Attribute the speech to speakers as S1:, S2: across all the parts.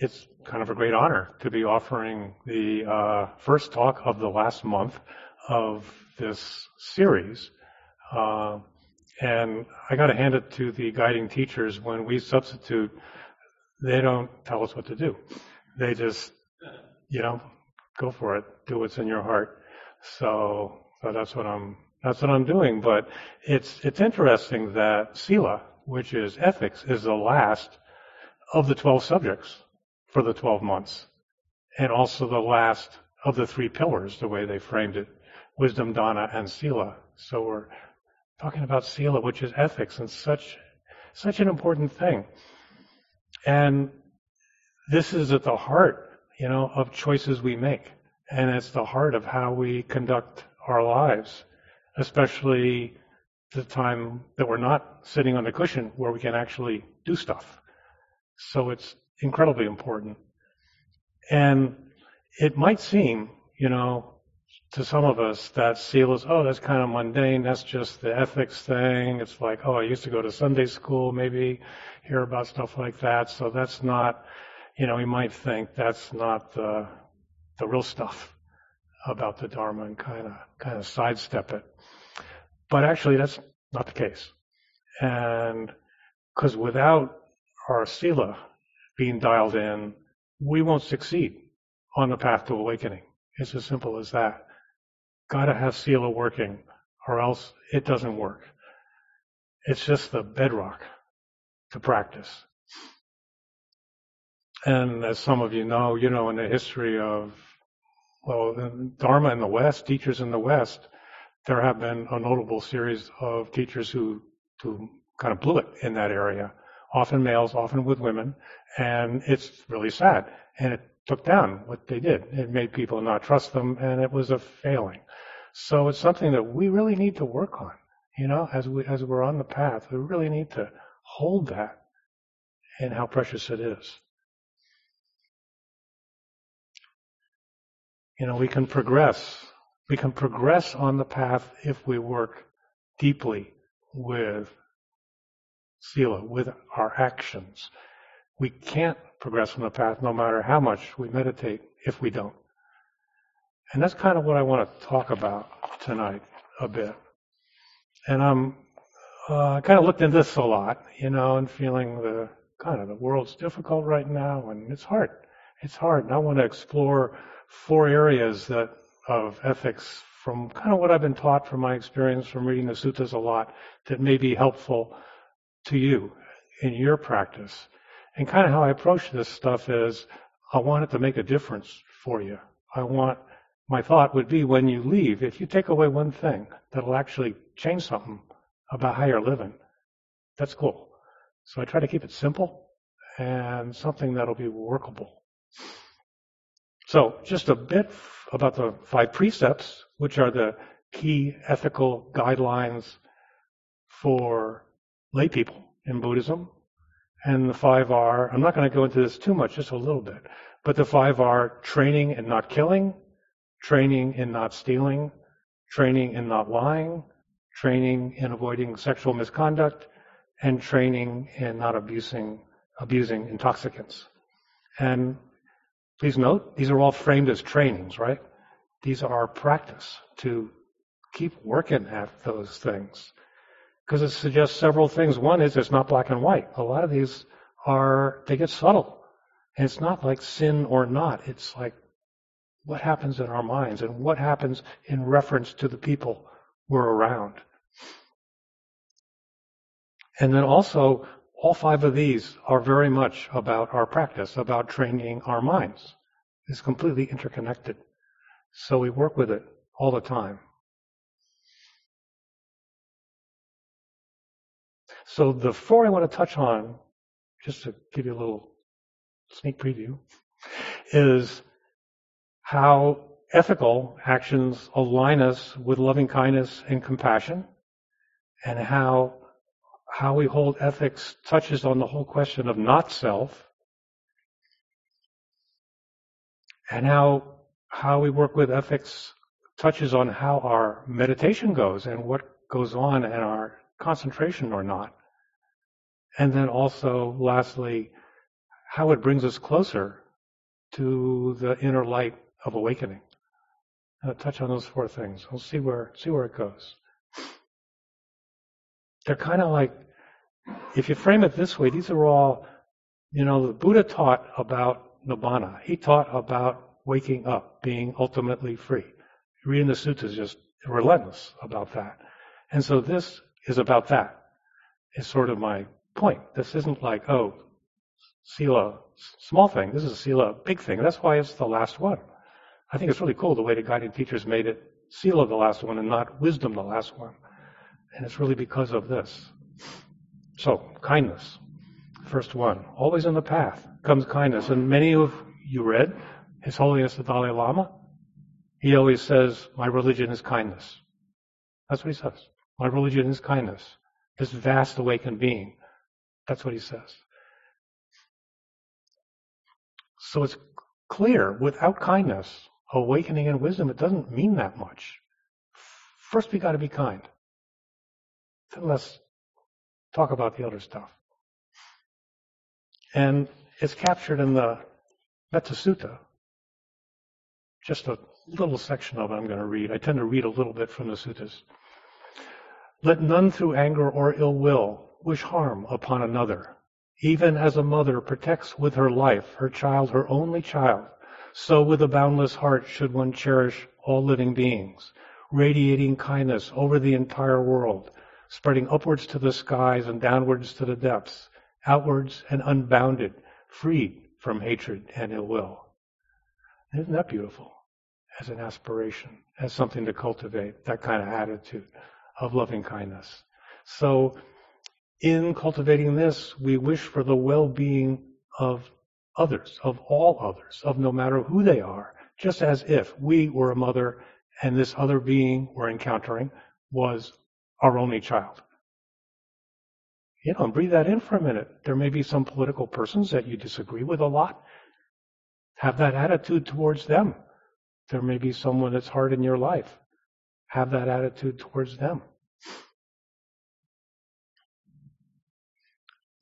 S1: it's kind of a great honor to be offering the uh, first talk of the last month of this series. Uh, and I got to hand it to the guiding teachers when we substitute, they don't tell us what to do. They just, you know, go for it, do what's in your heart. So, so that's what I'm, that's what I'm doing. But it's, it's interesting that Sila, which is ethics, is the last of the 12 subjects for the 12 months. And also the last of the three pillars, the way they framed it. Wisdom, Dana, and Sila. So we're talking about Sila, which is ethics and such, such an important thing. And this is at the heart, you know, of choices we make. And it's the heart of how we conduct our lives, especially the time that we're not sitting on the cushion where we can actually do stuff. So it's incredibly important. And it might seem, you know, to some of us that sila is, oh, that's kind of mundane. That's just the ethics thing. It's like, oh, I used to go to Sunday school, maybe hear about stuff like that. So that's not, you know, we might think that's not the, the real stuff about the Dharma and kind of, kind of sidestep it. But actually, that's not the case. And because without our sila being dialed in, we won't succeed on the path to awakening. It's as simple as that. Gotta have sila working, or else it doesn't work. It's just the bedrock to practice. And as some of you know, you know, in the history of, well, Dharma in the West, teachers in the West, there have been a notable series of teachers who, who kind of blew it in that area. Often males, often with women, and it's really sad. And it took down what they did. It made people not trust them, and it was a failing. So it's something that we really need to work on. You know, as we as we're on the path, we really need to hold that and how precious it is. You know, we can progress. We can progress on the path if we work deeply with sila, with our actions. We can't progress on the path no matter how much we meditate if we don't. And that's kind of what I want to talk about tonight a bit. And I'm uh, kind of looked into this a lot, you know, and feeling the kind of the world's difficult right now, and it's hard. It's hard. And I want to explore four areas that of ethics from kind of what I've been taught from my experience from reading the suttas a lot that may be helpful to you in your practice. And kind of how I approach this stuff is I want it to make a difference for you. I want my thought would be when you leave, if you take away one thing that'll actually change something about how you're living, that's cool. So I try to keep it simple and something that'll be workable. So just a bit about the five precepts, which are the key ethical guidelines for lay people in Buddhism. And the five are, I'm not going to go into this too much, just a little bit, but the five are training and not killing, training in not stealing, training in not lying, training in avoiding sexual misconduct, and training in not abusing, abusing intoxicants. And please note, these are all framed as trainings, right? These are practice to keep working at those things. Because it suggests several things. One is it's not black and white. A lot of these are, they get subtle. And it's not like sin or not. It's like what happens in our minds and what happens in reference to the people we're around. And then also, all five of these are very much about our practice, about training our minds. It's completely interconnected. So we work with it all the time. So the four I want to touch on, just to give you a little sneak preview, is how ethical actions align us with loving kindness and compassion, and how how we hold ethics touches on the whole question of not self, and how how we work with ethics touches on how our meditation goes and what goes on in our concentration or not. And then also, lastly, how it brings us closer to the inner light of awakening. I'll touch on those four things. We'll see where see where it goes. They're kind of like, if you frame it this way, these are all, you know, the Buddha taught about nibbana. He taught about waking up, being ultimately free. Reading the suttas is just relentless about that. And so this is about that. Is sort of my point. This isn't like, oh, Sila, small thing. This is Sila, big thing. That's why it's the last one. I think it's really cool the way the guiding teachers made it Sila the last one and not wisdom the last one. And it's really because of this. So, kindness. First one. Always in the path comes kindness. And many of you read His Holiness the Dalai Lama. He always says, My religion is kindness. That's what he says. My religion is kindness. This vast awakened being. That's what he says. So it's clear without kindness, awakening and wisdom, it doesn't mean that much. First, we got to be kind. Then let's talk about the other stuff. And it's captured in the Metta Sutta. Just a little section of it I'm going to read. I tend to read a little bit from the suttas. Let none through anger or ill will wish harm upon another. Even as a mother protects with her life her child, her only child, so with a boundless heart should one cherish all living beings, radiating kindness over the entire world, spreading upwards to the skies and downwards to the depths, outwards and unbounded, freed from hatred and ill will. Isn't that beautiful? As an aspiration, as something to cultivate, that kind of attitude of loving kindness. So, in cultivating this, we wish for the well-being of others, of all others, of no matter who they are, just as if we were a mother and this other being we're encountering was our only child. You know, breathe that in for a minute. There may be some political persons that you disagree with a lot. Have that attitude towards them. There may be someone that's hard in your life. Have that attitude towards them.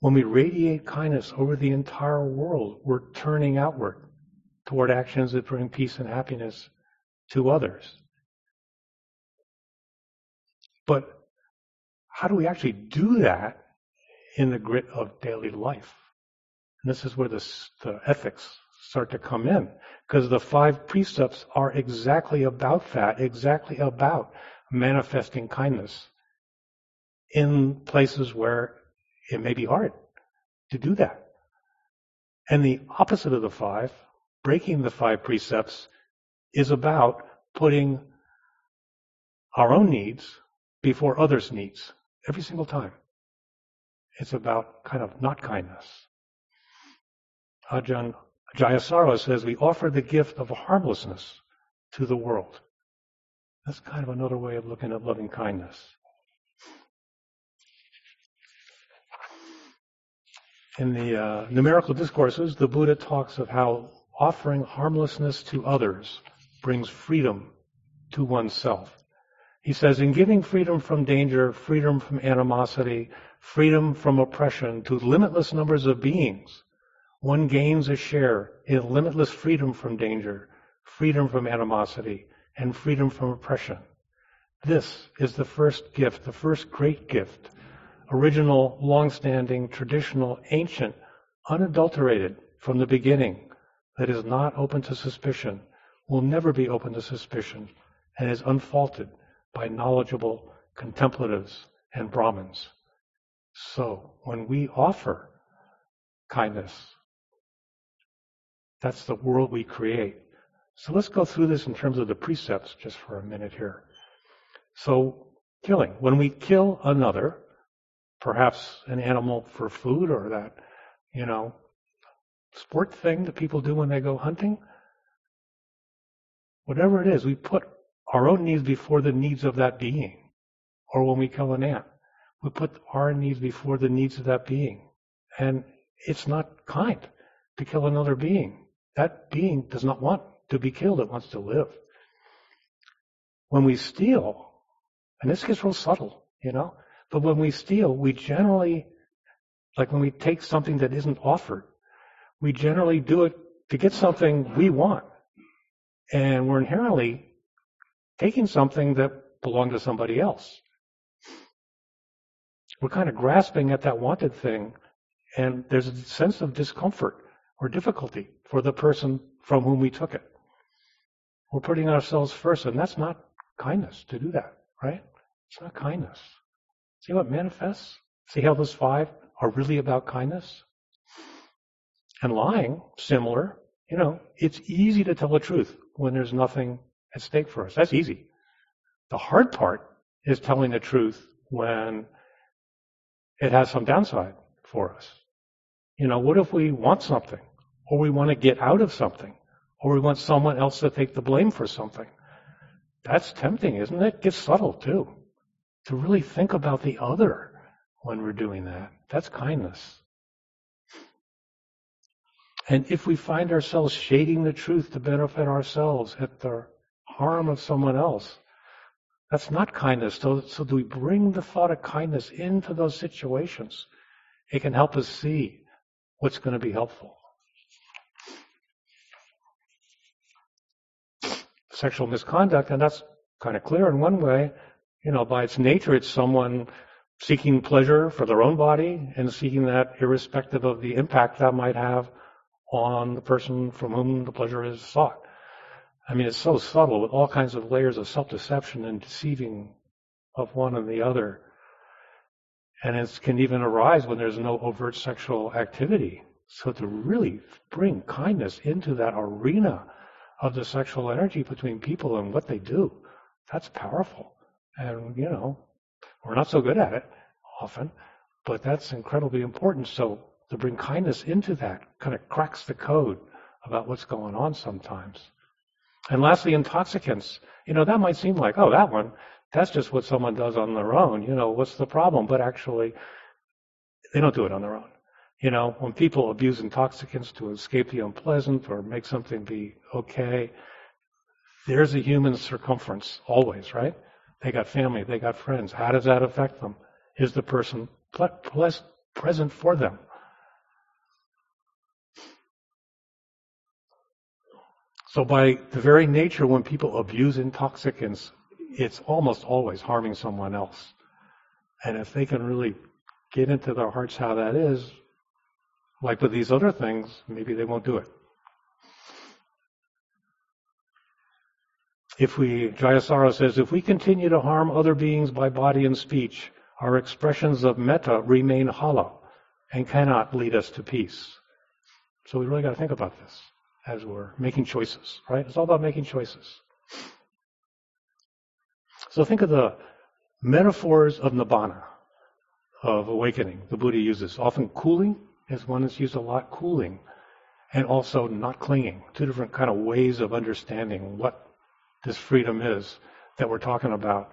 S1: When we radiate kindness over the entire world, we're turning outward toward actions that bring peace and happiness to others. But how do we actually do that in the grit of daily life? And this is where the, the ethics start to come in. Because the five precepts are exactly about that, exactly about manifesting kindness in places where it may be hard to do that. And the opposite of the five, breaking the five precepts, is about putting our own needs before others' needs every single time. It's about kind of not kindness. Ajahn Jayasaro says we offer the gift of harmlessness to the world. That's kind of another way of looking at loving kindness. In the uh, numerical discourses, the Buddha talks of how offering harmlessness to others brings freedom to oneself. He says, in giving freedom from danger, freedom from animosity, freedom from oppression to limitless numbers of beings, one gains a share in limitless freedom from danger, freedom from animosity, and freedom from oppression. This is the first gift, the first great gift, original, long-standing, traditional, ancient, unadulterated from the beginning, that is not open to suspicion, will never be open to suspicion, and is unfaulted by knowledgeable contemplatives and Brahmins. So, when we offer kindness, that's the world we create. So let's go through this in terms of the precepts just for a minute here. So, killing. When we kill another, perhaps an animal for food or that, you know, sport thing that people do when they go hunting, whatever it is, we put our own needs before the needs of that being. Or when we kill an ant, we put our needs before the needs of that being. And it's not kind to kill another being. That being does not want to be killed, it wants to live. When we steal, and this gets real subtle, you know, but when we steal, we generally, like when we take something that isn't offered, we generally do it to get something we want. And we're inherently taking something that belonged to somebody else. We're kind of grasping at that wanted thing, and there's a sense of discomfort or difficulty for the person from whom we took it. We're putting ourselves first, and that's not kindness to do that, right? It's not kindness. See what manifests? See how those five are really about kindness? And lying, similar. You know, it's easy to tell the truth when there's nothing at stake for us. That's easy. The hard part is telling the truth when it has some downside for us. You know, what if we want something, or we want to get out of something, or we want someone else to take the blame for something? That's tempting, isn't it? Gets subtle too. To really think about the other when we're doing that. That's kindness. And if we find ourselves shading the truth to benefit ourselves at the harm of someone else, that's not kindness. So, so do we bring the thought of kindness into those situations? It can help us see what's going to be helpful. Sexual misconduct, and that's kind of clear in one way. You know, by its nature, it's someone seeking pleasure for their own body and seeking that irrespective of the impact that might have on the person from whom the pleasure is sought. I mean, it's so subtle with all kinds of layers of self-deception and deceiving of one and the other. And it can even arise when there's no overt sexual activity. So to really bring kindness into that arena of the sexual energy between people and what they do, that's powerful. And, you know, we're not so good at it often, but that's incredibly important. So to bring kindness into that kind of cracks the code about what's going on sometimes. And lastly, intoxicants. You know, that might seem like, oh, that one, that's just what someone does on their own. You know, what's the problem? But actually, they don't do it on their own. You know, when people abuse intoxicants to escape the unpleasant or make something be okay, there's a human circumference always, right? They got family, they got friends. How does that affect them? Is the person present for them? So by the very nature, when people abuse intoxicants, it's almost always harming someone else. And if they can really get into their hearts how that is, like with these other things, maybe they won't do it. If we, Jayasaro says, if we continue to harm other beings by body and speech, our expressions of metta remain hollow and cannot lead us to peace. So we really got to think about this as we're making choices, right? It's all about making choices. So think of the metaphors of nibbana, of awakening, the Buddha uses. Often cooling is one that's used a lot, cooling, and also not clinging. Two different kind of ways of understanding what this freedom is that we're talking about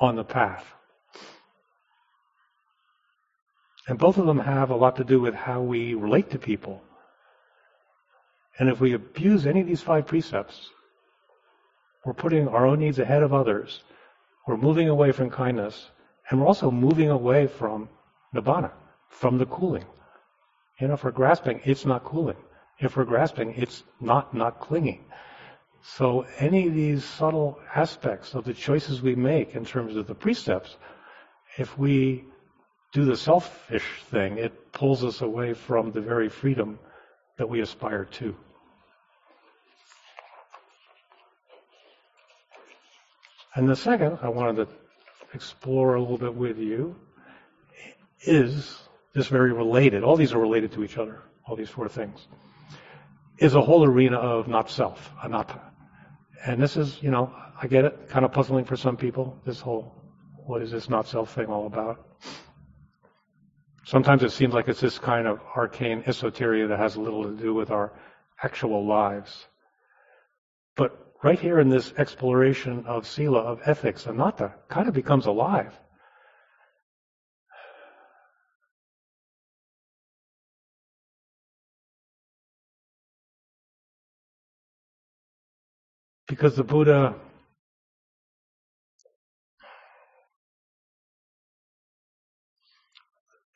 S1: on the path. And both of them have a lot to do with how we relate to people and if we abuse any of these five precepts, we're putting our own needs ahead of others. We're moving away from kindness. And we're also moving away from nibbana, from the cooling. You know, if we're grasping, it's not cooling. If we're grasping, it's not not clinging. So any of these subtle aspects of the choices we make in terms of the precepts, if we do the selfish thing, it pulls us away from the very freedom that we aspire to. And the second I wanted to explore a little bit with you is this very related, all these are related to each other, all these four things, is a whole arena of not self, anatta. And this is, you know, I get it, kind of puzzling for some people, this whole, what is this not self thing all about? Sometimes it seems like it's this kind of arcane esoteria that has little to do with our actual lives. But right here in this exploration of sila, of ethics, anatta, kind of becomes alive. Because the Buddha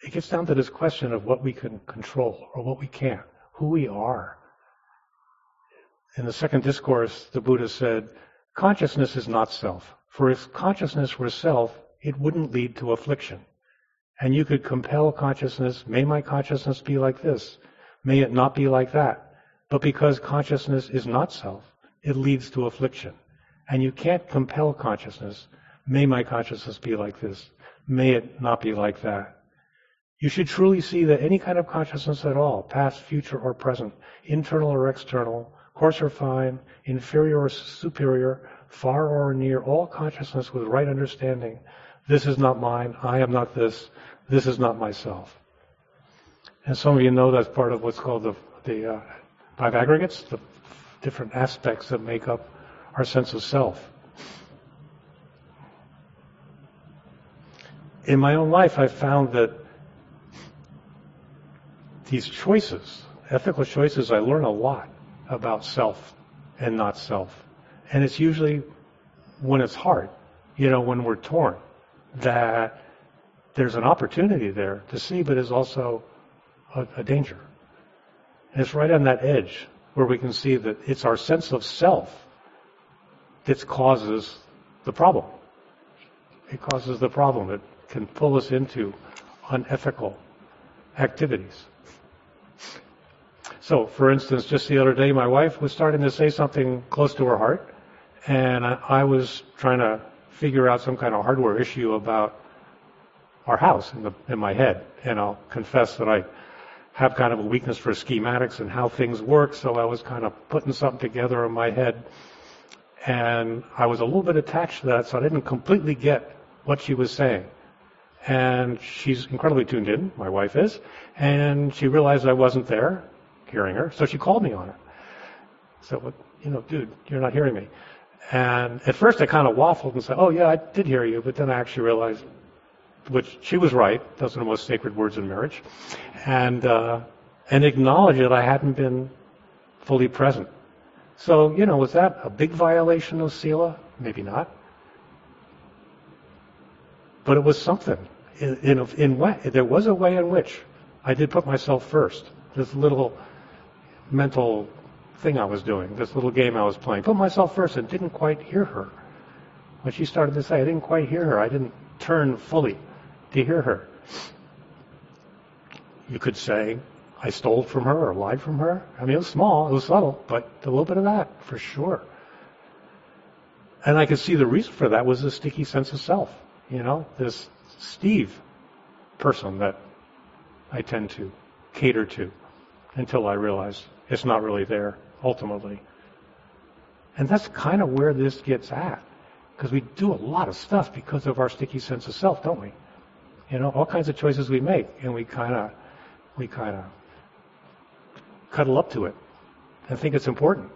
S1: it gets down to this question of what we can control or what we can't. who we are. In the second discourse, the Buddha said, consciousness is not self. For if consciousness were self, it wouldn't lead to affliction. And you could compel consciousness, may my consciousness be like this? May it not be like that? But because consciousness is not self, it leads to affliction. And you can't compel consciousness, may my consciousness be like this? May it not be like that? You should truly see that any kind of consciousness at all, past, future, or present, internal or external, coarse or fine, inferior or superior, far or near, all consciousness with right understanding. This is not mine. I am not this. This is not myself. And some of you know that's part of what's called the, the uh, five aggregates, the different aspects that make up our sense of self. In my own life, I've found that these choices, ethical choices, I learn a lot about self and not self. And it's usually when it's hard, you know, when we're torn, that there's an opportunity there to see, but is also a, a danger. And it's right on that edge where we can see that it's our sense of self that causes the problem. It causes the problem. It can pull us into unethical activities. So, for instance, just the other day, my wife was starting to say something close to her heart, and I was trying to figure out some kind of hardware issue about our house in, the, in my head. And I'll confess that I have kind of a weakness for schematics and how things work, so I was kind of putting something together in my head. And I was a little bit attached to that, so I didn't completely get what she was saying. And she's incredibly tuned in, my wife is, and she realized I wasn't there, hearing her. So she called me on it. So, you know, dude, you're not hearing me. And at first I kind of waffled and said, oh yeah, I did hear you, but then I actually realized, which she was right, those are the most sacred words in marriage, and, uh, and acknowledged that I hadn't been fully present. So, you know, was that a big violation of Sila? Maybe not. But it was something. In, in, in way, there was a way in which I did put myself first. This little mental thing I was doing, this little game I was playing. Put myself first and didn't quite hear her. When she started to say, I didn't quite hear her. I didn't turn fully to hear her. You could say, I stole from her or lied from her. I mean, it was small, it was subtle, but a little bit of that, for sure. And I could see the reason for that was a sticky sense of self. You know, this Steve person that I tend to cater to until I realize it's not really there ultimately. And that's kind of where this gets at. Because we do a lot of stuff because of our sticky sense of self, don't we? You know, all kinds of choices we make, and we kind of, we kind of cuddle up to it and think it's important.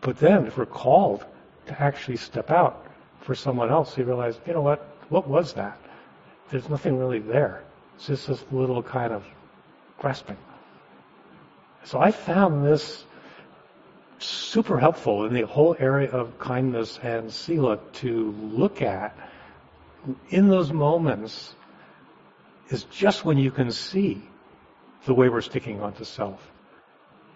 S1: But then, if we're called to actually step out for someone else, you realize, you know what? What was that? There's nothing really there. It's just this little kind of grasping. So I found this super helpful in the whole area of kindness and sila to look at in those moments is just when you can see the way we're sticking onto self.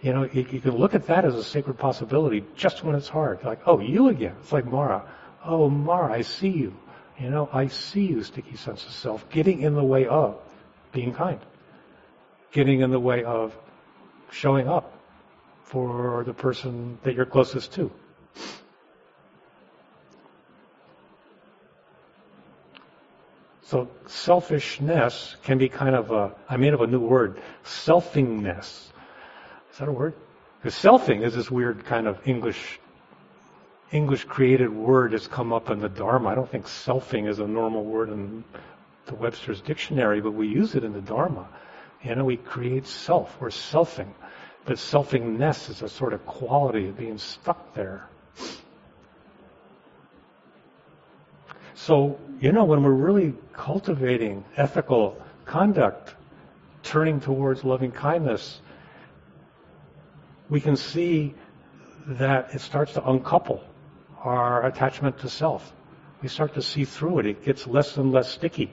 S1: You know, you, you, can look at that as a sacred possibility just when it's hard. Like, oh, you again. It's like Mara. Oh, Mara, I see you. You know, I see you, sticky sense of self, getting in the way of being kind. Getting in the way of showing up for the person that you're closest to. So selfishness can be kind of a, I made up a new word, selfingness. Is that a word? Because selfing is this weird kind of English, English created word that's come up in the Dharma. I don't think selfing is a normal word in the Webster's dictionary, but we use it in the Dharma. You know, we create self. We're selfing. But selfingness is a sort of quality of being stuck there. So, you know, when we're really cultivating ethical conduct, turning towards loving kindness, we can see that it starts to uncouple our attachment to self. We start to see through it. It gets less and less sticky.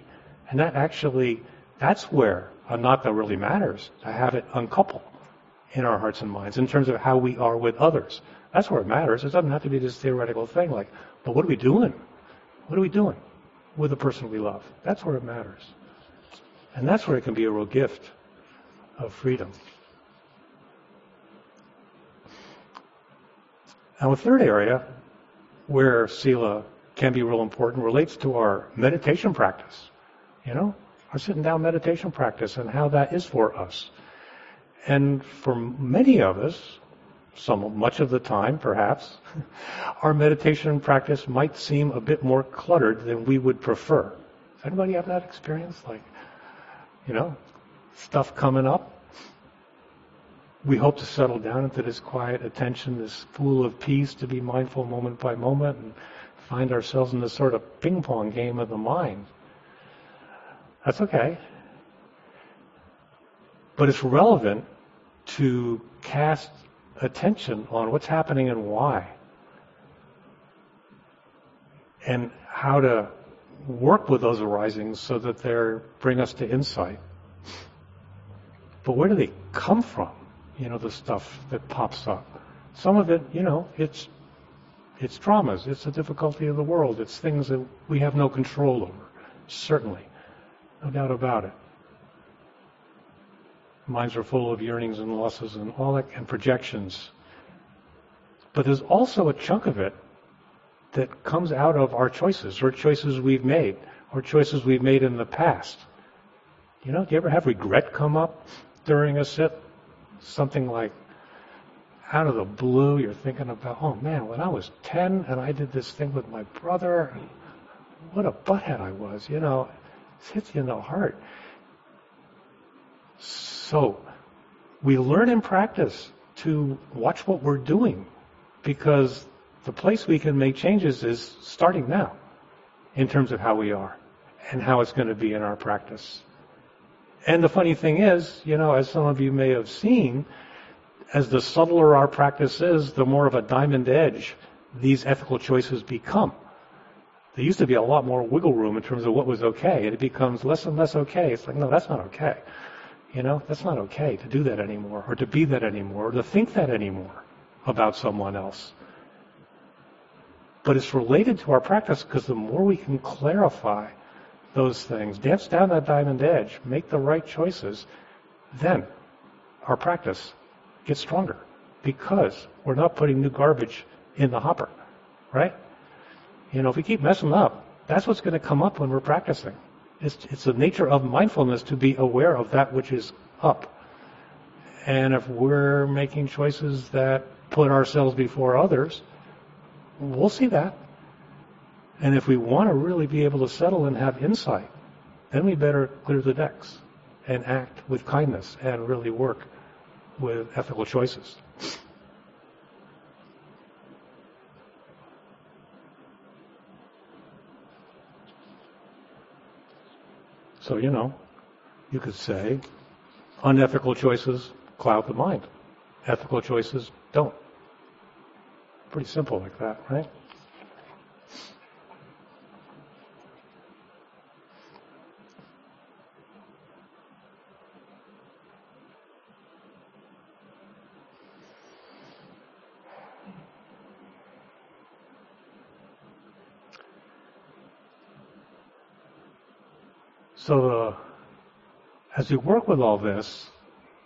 S1: And that actually, that's where a anatta really matters, to have it uncouple in our hearts and minds in terms of how we are with others. That's where it matters. It doesn't have to be this theoretical thing like, but what are we doing? What are we doing with the person we love? That's where it matters. And that's where it can be a real gift of freedom. Now, a third area where Sila can be real important relates to our meditation practice. You know, our sitting down meditation practice and how that is for us. And for many of us, some much of the time perhaps, our meditation practice might seem a bit more cluttered than we would prefer. Does anybody have that experience? Like, you know, stuff coming up. We hope to settle down into this quiet attention, this pool of peace, to be mindful moment by moment, and find ourselves in this sort of ping pong game of the mind. That's okay. But it's relevant to cast attention on what's happening and why. And how to work with those arisings so that they bring us to insight. But where do they come from? You know, the stuff that pops up. Some of it, you know, it's it's traumas. It's the difficulty of the world. It's things that we have no control over. Certainly. No doubt about it. Minds are full of yearnings and losses and all that and projections. But there's also a chunk of it that comes out of our choices or choices we've made or choices we've made in the past. You know, do you ever have regret come up during a sit? Something like out of the blue, you're thinking about, oh man, when I was 10 and I did this thing with my brother, what a butthead I was, you know, it hits you in the heart. So, we learn and practice to watch what we're doing because the place we can make changes is starting now in terms of how we are and how it's going to be in our practice. And the funny thing is, you know, as some of you may have seen, as the subtler our practice is, the more of a diamond edge these ethical choices become. There used to be a lot more wiggle room in terms of what was okay, and it becomes less and less okay. It's like, no, that's not okay. You know, that's not okay to do that anymore, or to be that anymore, or to think that anymore about someone else. But it's related to our practice because the more we can clarify those things, dance down that diamond edge, make the right choices, then our practice gets stronger because we're not putting new garbage in the hopper, right? You know, if we keep messing up, that's what's going to come up when we're practicing. It's, it's the nature of mindfulness to be aware of that which is up. And if we're making choices that put ourselves before others, We'll see that. And if we want to really be able to settle and have insight, then we better clear the decks and act with kindness and really work with ethical choices. So, you know, you could say unethical choices cloud the mind. Ethical choices don't. Pretty simple like that, right? So as we work with all this,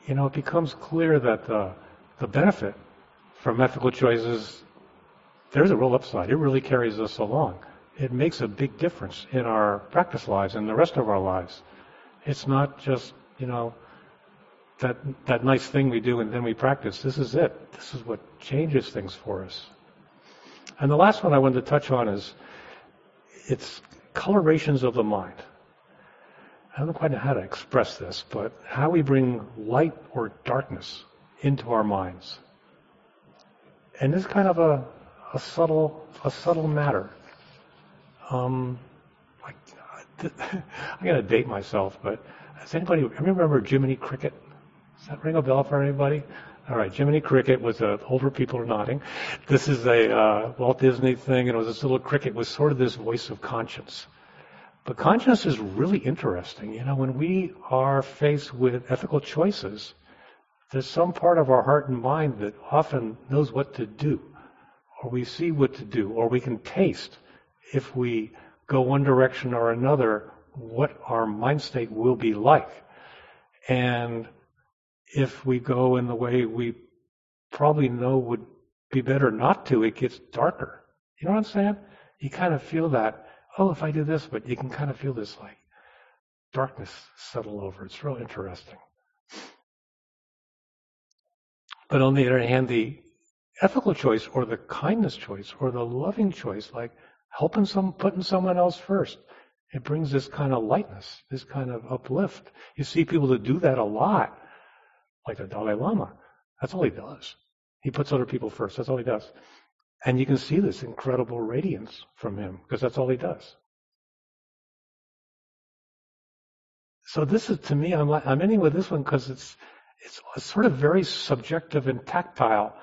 S1: you know, it becomes clear that the, the benefit from ethical choices there's a real upside. It really carries us along. It makes a big difference in our practice lives and the rest of our lives. It's not just, you know, that, that nice thing we do and then we practice. This is it. This is what changes things for us. And the last one I wanted to touch on is it's colorations of the mind. I don't quite know how to express this, but how we bring light or darkness into our minds. And this is kind of a, a subtle, a subtle matter. Um, I, I'm going to date myself, but does anybody remember Jiminy Cricket? Does that ring a bell for anybody? All right, Jiminy Cricket was a, older people are nodding. This is a uh, Walt Disney thing, and it was this little cricket with sort of this voice of conscience. But conscience is really interesting. You know, when we are faced with ethical choices, there's some part of our heart and mind that often knows what to do, or we see what to do, or we can taste if we go one direction or another what our mind state will be like. And if we go in the way we probably know would be better not to, it gets darker. You know what I'm saying? You kind of feel that, oh, if I do this, but you can kind of feel this like darkness settle over. It's real interesting. But on the other hand, the ethical choice or the kindness choice or the loving choice, like helping some, putting someone else first, it brings this kind of lightness, this kind of uplift. You see people that do that a lot, like the Dalai Lama. That's all he does. He puts other people first. That's all he does. And you can see this incredible radiance from him because that's all he does. So this is to me, I'm, I'm ending with this one because it's, it's, it's sort of very subjective and tactile,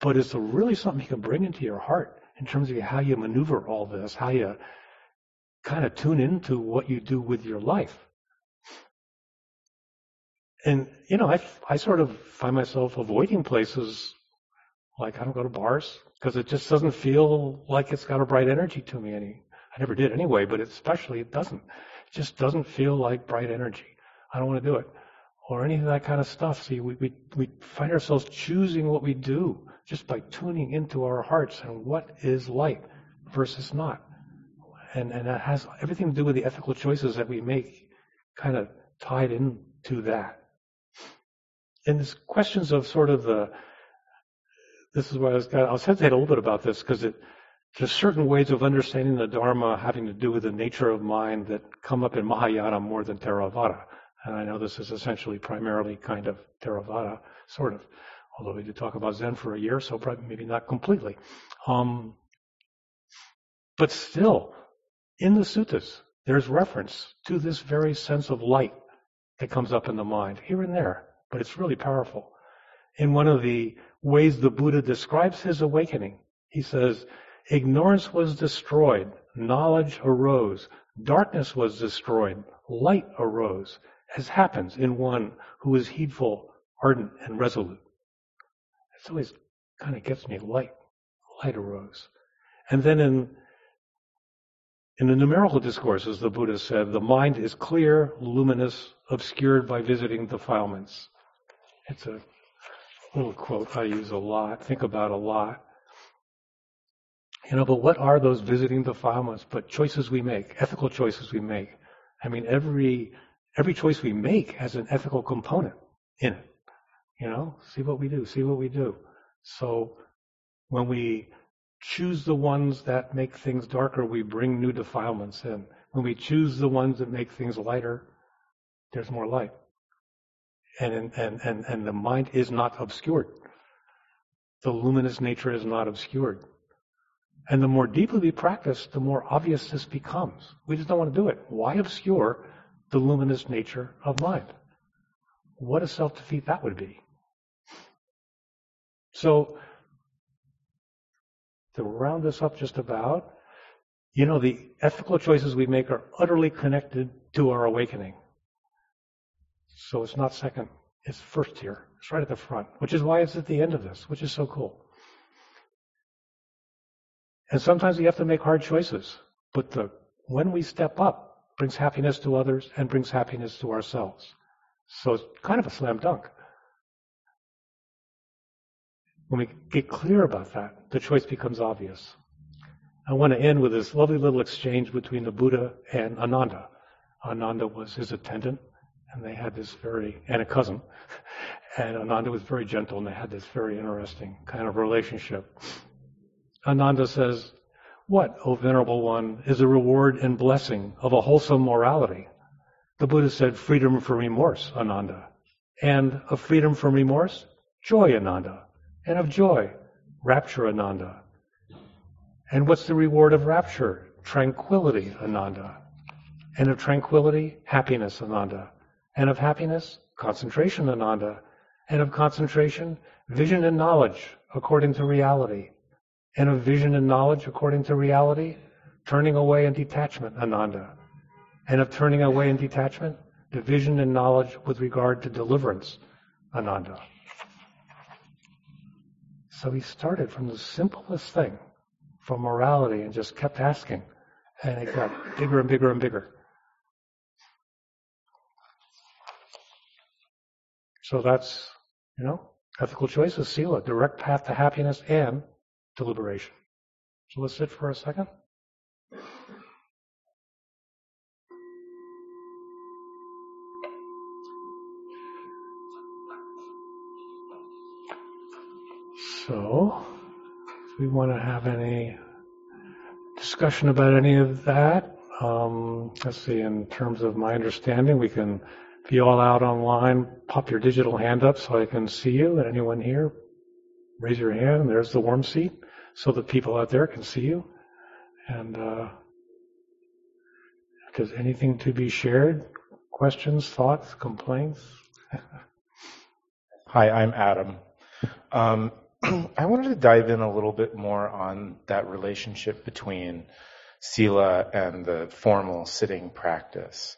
S1: but it's really something you can bring into your heart in terms of how you maneuver all this, how you kind of tune into what you do with your life. And, you know, I, I sort of find myself avoiding places like I don't go to bars because it just doesn't feel like it's got a bright energy to me any. I never did anyway, but especially it doesn't. It just doesn't feel like bright energy. I don't want to do it. Or any of that kind of stuff. See, we, we, we find ourselves choosing what we do just by tuning into our hearts and what is light versus not. And, and that has everything to do with the ethical choices that we make kind of tied into that. And there's questions of sort of the, this is why I was, I was hesitate a little bit about this because it, there's certain ways of understanding the Dharma having to do with the nature of mind that come up in Mahayana more than Theravada. And I know this is essentially primarily kind of Theravada, sort of. Although we did talk about Zen for a year, so probably maybe not completely. Um, but still, in the suttas, there's reference to this very sense of light that comes up in the mind, here and there, but it's really powerful. In one of the ways the Buddha describes his awakening. He says, ignorance was destroyed, knowledge arose, darkness was destroyed, light arose, as happens in one who is heedful, ardent, and resolute. It always kind of gets me light, light arose. And then in in the numerical discourses, the Buddha said, the mind is clear, luminous, obscured by visiting defilements. It's a little quote I use a lot, think about a lot. You know, but what are those visiting defilements but choices we make, ethical choices we make? I mean, every, every choice we make has an ethical component in it. You know, see what we do, see what we do. So when we choose the ones that make things darker, we bring new defilements in. When we choose the ones that make things lighter, there's more light and, and, and, and the mind is not obscured. The luminous nature is not obscured. And the more deeply we practice, the more obvious this becomes. We just don't want to do it. Why obscure the luminous nature of mind? What a self defeat that would be. So, to round this up just about, you know, the ethical choices we make are utterly connected to our awakening. So it's not second, it's first tier. It's right at the front, which is why it's at the end of this, which is so cool. And sometimes we have to make hard choices, but the, when we step up, brings happiness to others and brings happiness to ourselves. So it's kind of a slam dunk. When we get clear about that, the choice becomes obvious. I want to end with this lovely little exchange between the Buddha and Ananda. Ananda was his attendant and they had this very, and a cousin, and Ananda was very gentle, and they had this very interesting kind of relationship. Ananda says, What, O Venerable One, is the reward and blessing of a wholesome morality? The Buddha said, Freedom from remorse, Ananda. And of freedom from remorse, joy, Ananda. And of joy, rapture, Ananda. And what's the reward of rapture? Tranquility, Ananda. And of tranquility, happiness, Ananda and of happiness, concentration, Ananda, and of concentration, vision and knowledge according to reality, and of vision and knowledge according to reality, turning away and detachment, Ananda, and of turning away and detachment, division and knowledge with regard to deliverance, Ananda. So he started from the simplest thing, from morality, and just kept asking. And it got bigger and bigger and bigger. So that's, you know, ethical choices, sila, direct path to happiness and deliberation. So let's sit for a second. So, if we want to have any discussion about any of that, um, let's see, in terms of my understanding, we can be all out online. Pop your digital hand up so I can see you. And anyone here, raise your hand. There's the warm seat so that people out there can see you. And uh, if there's anything to be shared, questions, thoughts, complaints.
S2: Hi, I'm Adam. Um, I wanted to dive in a little bit more on that relationship between Sila and the formal sitting practice.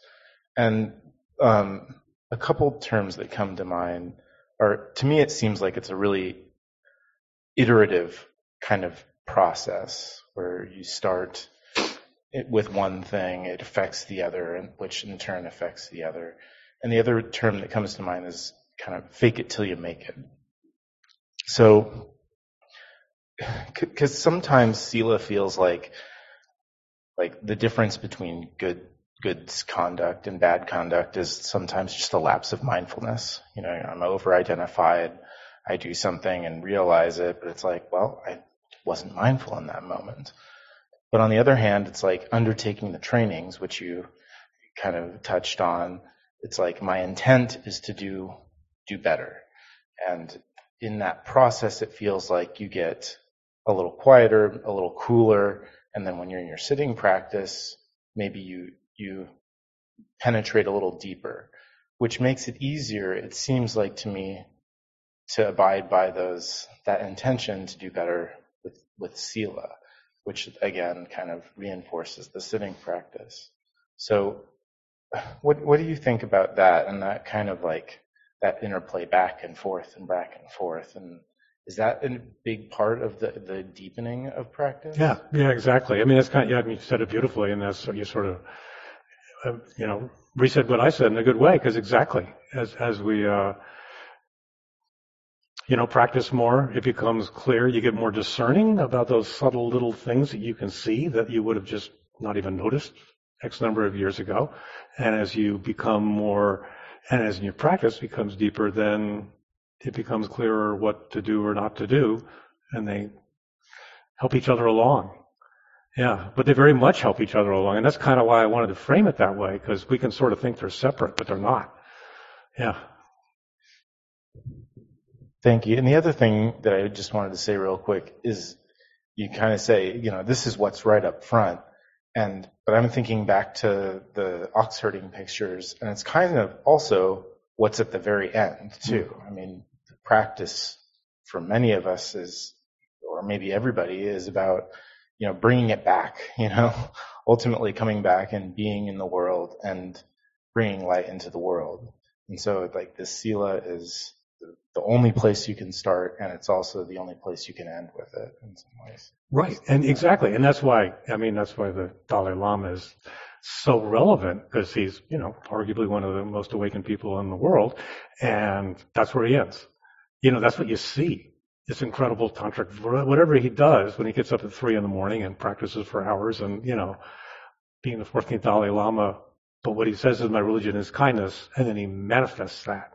S2: And um, a couple terms that come to mind are, to me, it seems like it's a really iterative kind of process where you start with one thing, it affects the other, which in turn affects the other. And the other term that comes to mind is kind of fake it till you make it. So, because sometimes Sila feels like like the difference between good good conduct and bad conduct is sometimes just a lapse of mindfulness. You know, I'm over identified. I do something and realize it, but it's like, well, I wasn't mindful in that moment. But on the other hand, it's like undertaking the trainings, which you kind of touched on. It's like my intent is to do do better. And in that process, it feels like you get a little quieter, a little cooler, and then when you're in your sitting practice, maybe you you penetrate a little deeper, which makes it easier, it seems like to me, to abide by those that intention to do better with, with sila, which again kind of reinforces the sitting practice. So what what do you think about that and that kind of like that interplay back and forth and back and forth and is that a big part of the, the deepening of practice?
S1: Yeah, yeah, exactly. I mean, that's kind of, yeah, I mean, you said it beautifully, and that's, you sort of, uh, you know, resaid what I said in a good way, because exactly, as, as we, uh, you know, practice more, it becomes clear, you get more discerning about those subtle little things that you can see that you would have just not even noticed X number of years ago. And as you become more, and as your practice becomes deeper, then it becomes clearer what to do or not to do, and they help each other along. Yeah, but they very much help each other along, and that's kind of why I wanted to frame it that way, because we can sort of think they're separate, but they're not. Yeah.
S2: Thank you. And the other thing that I just wanted to say real quick is you kind of say, you know, this is what's right up front. And, but I'm thinking back to the ox herding pictures, and it's kind of also what's at the very end, too. Mm-hmm. I mean, the practice for many of us is, or maybe everybody is about, you know, bringing it back, you know, ultimately coming back and being in the world and bringing light into the world. And so like this sila is the only place you can start and it's also the only place you can end with it in some ways.
S1: Right. And exactly. And that's why, I mean, that's why the Dalai Lama is so relevant because he's, you know, arguably one of the most awakened people in the world. And that's where he ends. You know, that's what you see. This incredible tantric, whatever he does when he gets up at three in the morning and practices for hours and, you know, being the 14th Dalai Lama. But what he says is my religion is kindness. And then he manifests that.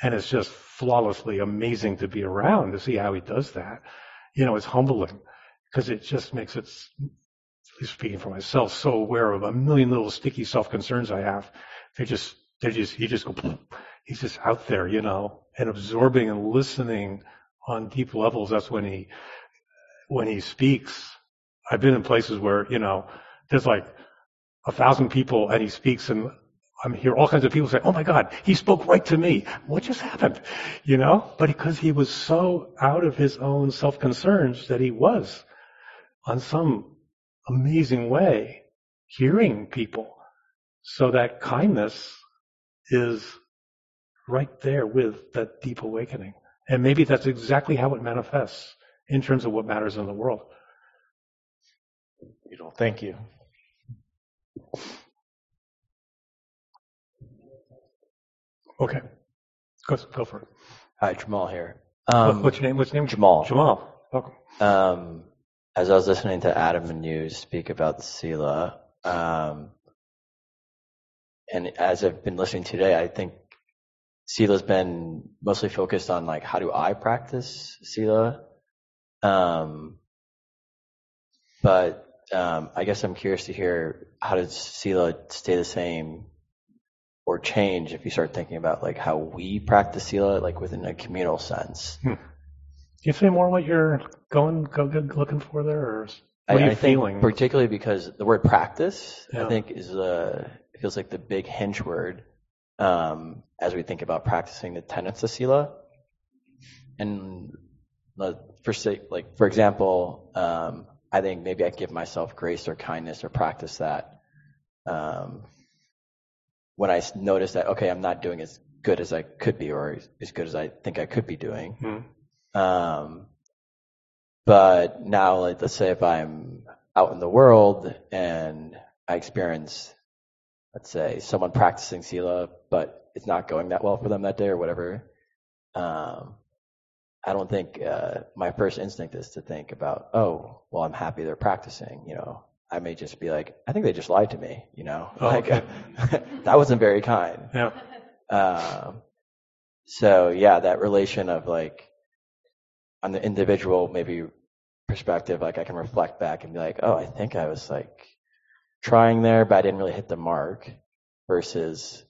S1: And it's just flawlessly amazing to be around to see how he does that. You know, it's humbling because it just makes it, speaking for myself, so aware of a million little sticky self concerns I have. They just, they just, you just go, he's just out there, you know, and absorbing and listening on deep levels. That's when he, when he speaks. I've been in places where, you know, there's like a thousand people and he speaks and I'm hear all kinds of people say, "Oh my God, he spoke right to me. What just happened?" You know, but because he was so out of his own self-concerns that he was, on some amazing way, hearing people, so that kindness is right there with that deep awakening. And maybe that's exactly how it manifests in terms of what matters in the world.
S2: Beautiful. Thank you.
S1: Okay. Go, go for it.
S3: Hi, Jamal here.
S1: Um, what's your name? What's your name?
S3: Jamal.
S1: Jamal. Welcome.
S3: Um, as I was listening to Adam and you speak about the Sila, um, and as I've been listening today, I think Sila's been mostly focused on like how do I practice Sila, um, but um, I guess I'm curious to hear how does Sila stay the same or change if you start thinking about like how we practice Sila, like within a communal sense.
S1: Hmm. Can you say more what you're going, go, looking for there, or what
S3: I,
S1: are you feeling?
S3: think particularly because the word practice,
S1: Yeah.
S3: I think, is uh, it feels like the big hinge word um, as we think about practicing the tenets of Sila. And for say, like for example, um, I think maybe I give myself grace or kindness or practice that um, I notice that okay, I'm not doing as good as I could be or as good as I think I could be doing.
S1: Hmm.
S3: Um, but now, like, let's say if I'm out in the world and I experience, let's say, someone practicing Sila, but it's not going that well for them that day or whatever, um, I don't think uh, my first instinct is to think about, oh, well, I'm happy they're practicing. You know, I may just be like, I think they just lied to me. You know,
S1: Oh,
S3: like
S1: okay.
S3: that wasn't very kind.
S1: Yeah.
S3: Um, so yeah, that relation of like on the individual maybe perspective, like I can reflect back and be like, oh, I think I was like trying there, but I didn't really hit the mark. Versus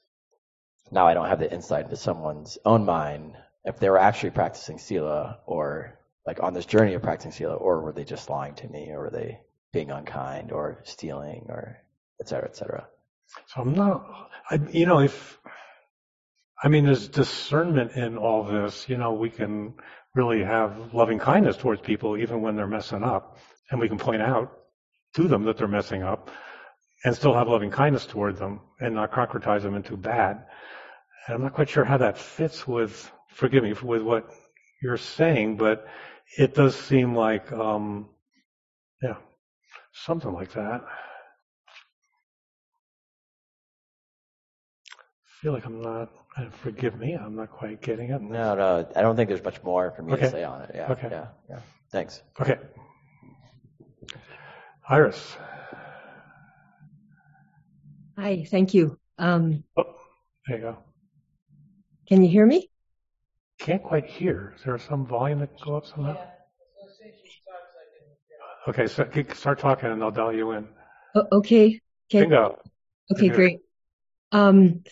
S3: now I don't have the insight into someone's own mind if they were actually practicing sila or like on this journey of practicing sila, or were they just lying to me, or were they being unkind, or stealing, or et cetera, et cetera.
S1: So I'm not, I, you know, if, I mean, there's discernment in all this. You know, we can really have loving kindness towards people even when they're messing up. And we can point out to them that they're messing up and still have loving kindness toward them and not concretize them into bad. And I'm not quite sure how that fits with, forgive me, with what you're saying, but it does seem like, um, yeah, something like that. I feel like I'm not, forgive me, I'm not quite getting it.
S3: No, no, I don't think there's much more for me
S1: Okay.
S3: to say on it. Yeah,
S1: Okay.
S3: yeah, yeah. Thanks.
S1: Okay. Iris.
S4: Hi, thank you. Um,
S1: Oh, there you go.
S4: can you hear me?
S1: Can't quite hear. Is there some volume that can go up somehow? Okay, so start talking and I'll dial you in.
S4: O- okay. Okay.
S1: Bingo.
S4: Okay,
S1: Okay.
S4: great. Um,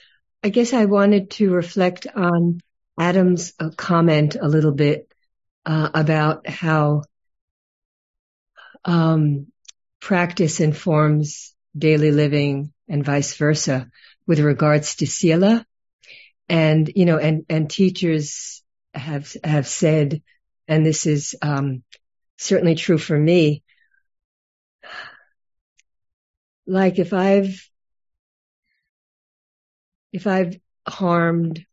S4: I guess I wanted to reflect on Adam's uh, comment a little bit uh, about how um, practice informs daily living and vice versa with regards to sila. And, you know, and, and teachers have, have said, and this is, um, certainly true for me, like if I've if I've harmed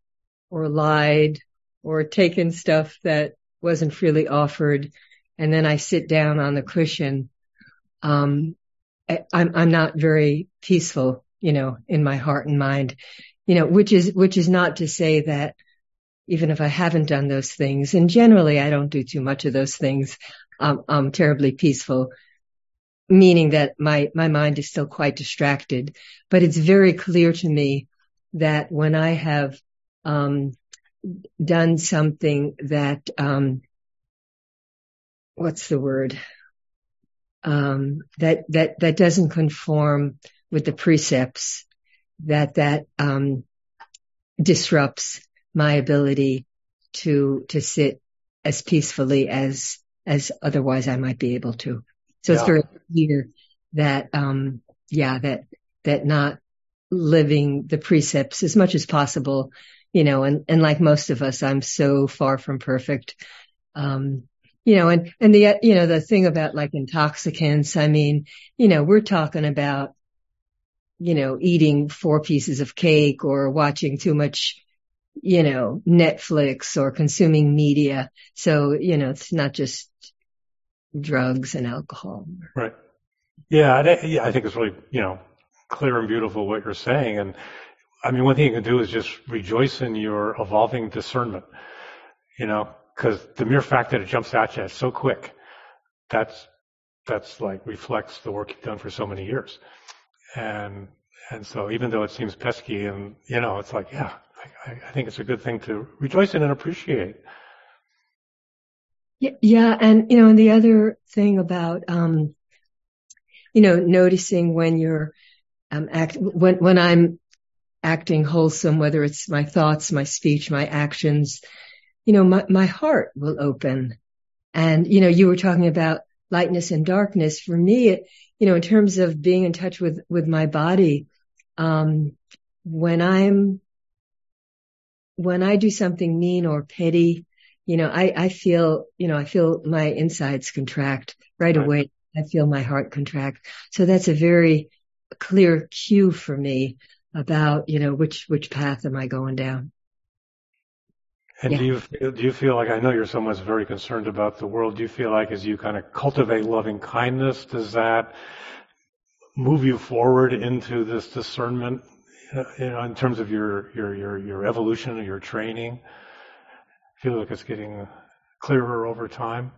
S4: or lied or taken stuff that wasn't freely offered and then I sit down on the cushion, um, I'm, I'm not very peaceful, you know, in my heart and mind, you know, which is, which is not to say that even if I haven't done those things, and generally I don't do too much of those things, um, I'm terribly peaceful, meaning that my, my mind is still quite distracted, but it's very clear to me that when I have um, done something that um, what's the word um, that that that doesn't conform with the precepts, that that um, disrupts my ability to to sit as peacefully as as otherwise I might be able to. So it's very clear that um, yeah that that not living the precepts as much as possible, you know, and, and like most of us, I'm so far from perfect. Um, you know, and, and the, you know, the thing about like intoxicants, I mean, you know, we're talking about, you know, eating four pieces of cake or watching too much, you know, Netflix or consuming media. So, you know, it's not just drugs and alcohol.
S1: Right. Yeah, I, yeah, I think it's really, you know, clear and beautiful what you're saying. And I mean, one thing you can do is just rejoice in your evolving discernment, you know, because the mere fact that it jumps at you so quick, that's, that's like reflects the work you've done for so many years. And, and so even though it seems pesky and, you know, it's like, yeah, I, I think it's a good thing to rejoice in and appreciate.
S4: Yeah. And, you know, and the other thing about, um, you know, noticing when you're, um, act, when, when I'm acting wholesome, whether it's my thoughts, my speech, my actions, you know, my, my heart will open. And, you know, you were talking about lightness and darkness. For me, it, you know, in terms of being in touch with, with my body, um, when I'm, when I do something mean or petty, you know, I, I feel, you know, I feel my insides contract right, right. away. I feel my heart contract. So that's a very clear cue for me about, you know, which, which path am I going down?
S1: And yeah. do you feel, do you feel like I know you're someone who's very concerned about the world? Do you feel like as you kind of cultivate loving kindness, does that move you forward into this discernment, you know, in terms of your your your your evolution or your training? Feel like it's getting clearer over time.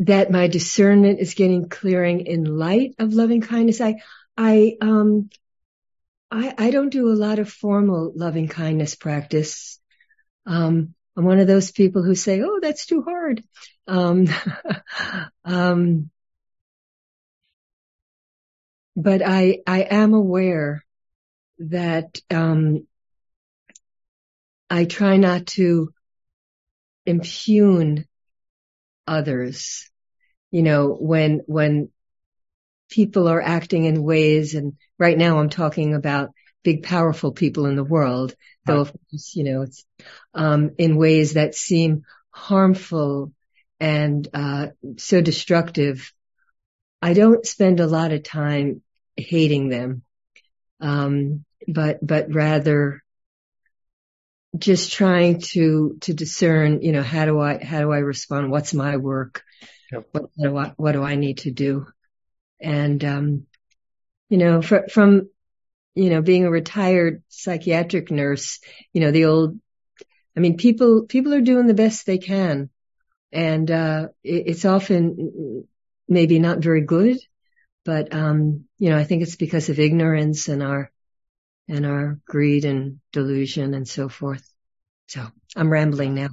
S4: that my discernment is getting clearing in light of loving kindness. I, I, um, I, I don't do a lot of formal loving kindness practice. Um, I'm one of those people who say, "Oh, that's too hard." Um, um, but I, I am aware that um, I try not to impugn others. You know, when, when people are acting in ways, and right now I'm talking about big, powerful people in the world, though of course, you know, it's, um, in ways that seem harmful and, uh, so destructive. I don't spend a lot of time hating them. Um, but, but rather just trying to to discern, you know, how do I how do I respond? What's my work? Yep. What, what do I what do I need to do? And um, you know, fr- from you know being a retired psychiatric nurse, you know, the old, I mean, people people are doing the best they can, and uh, it, it's often maybe not very good, but um, you know, I think it's because of ignorance and our and our greed and delusion and so forth. So I'm rambling now.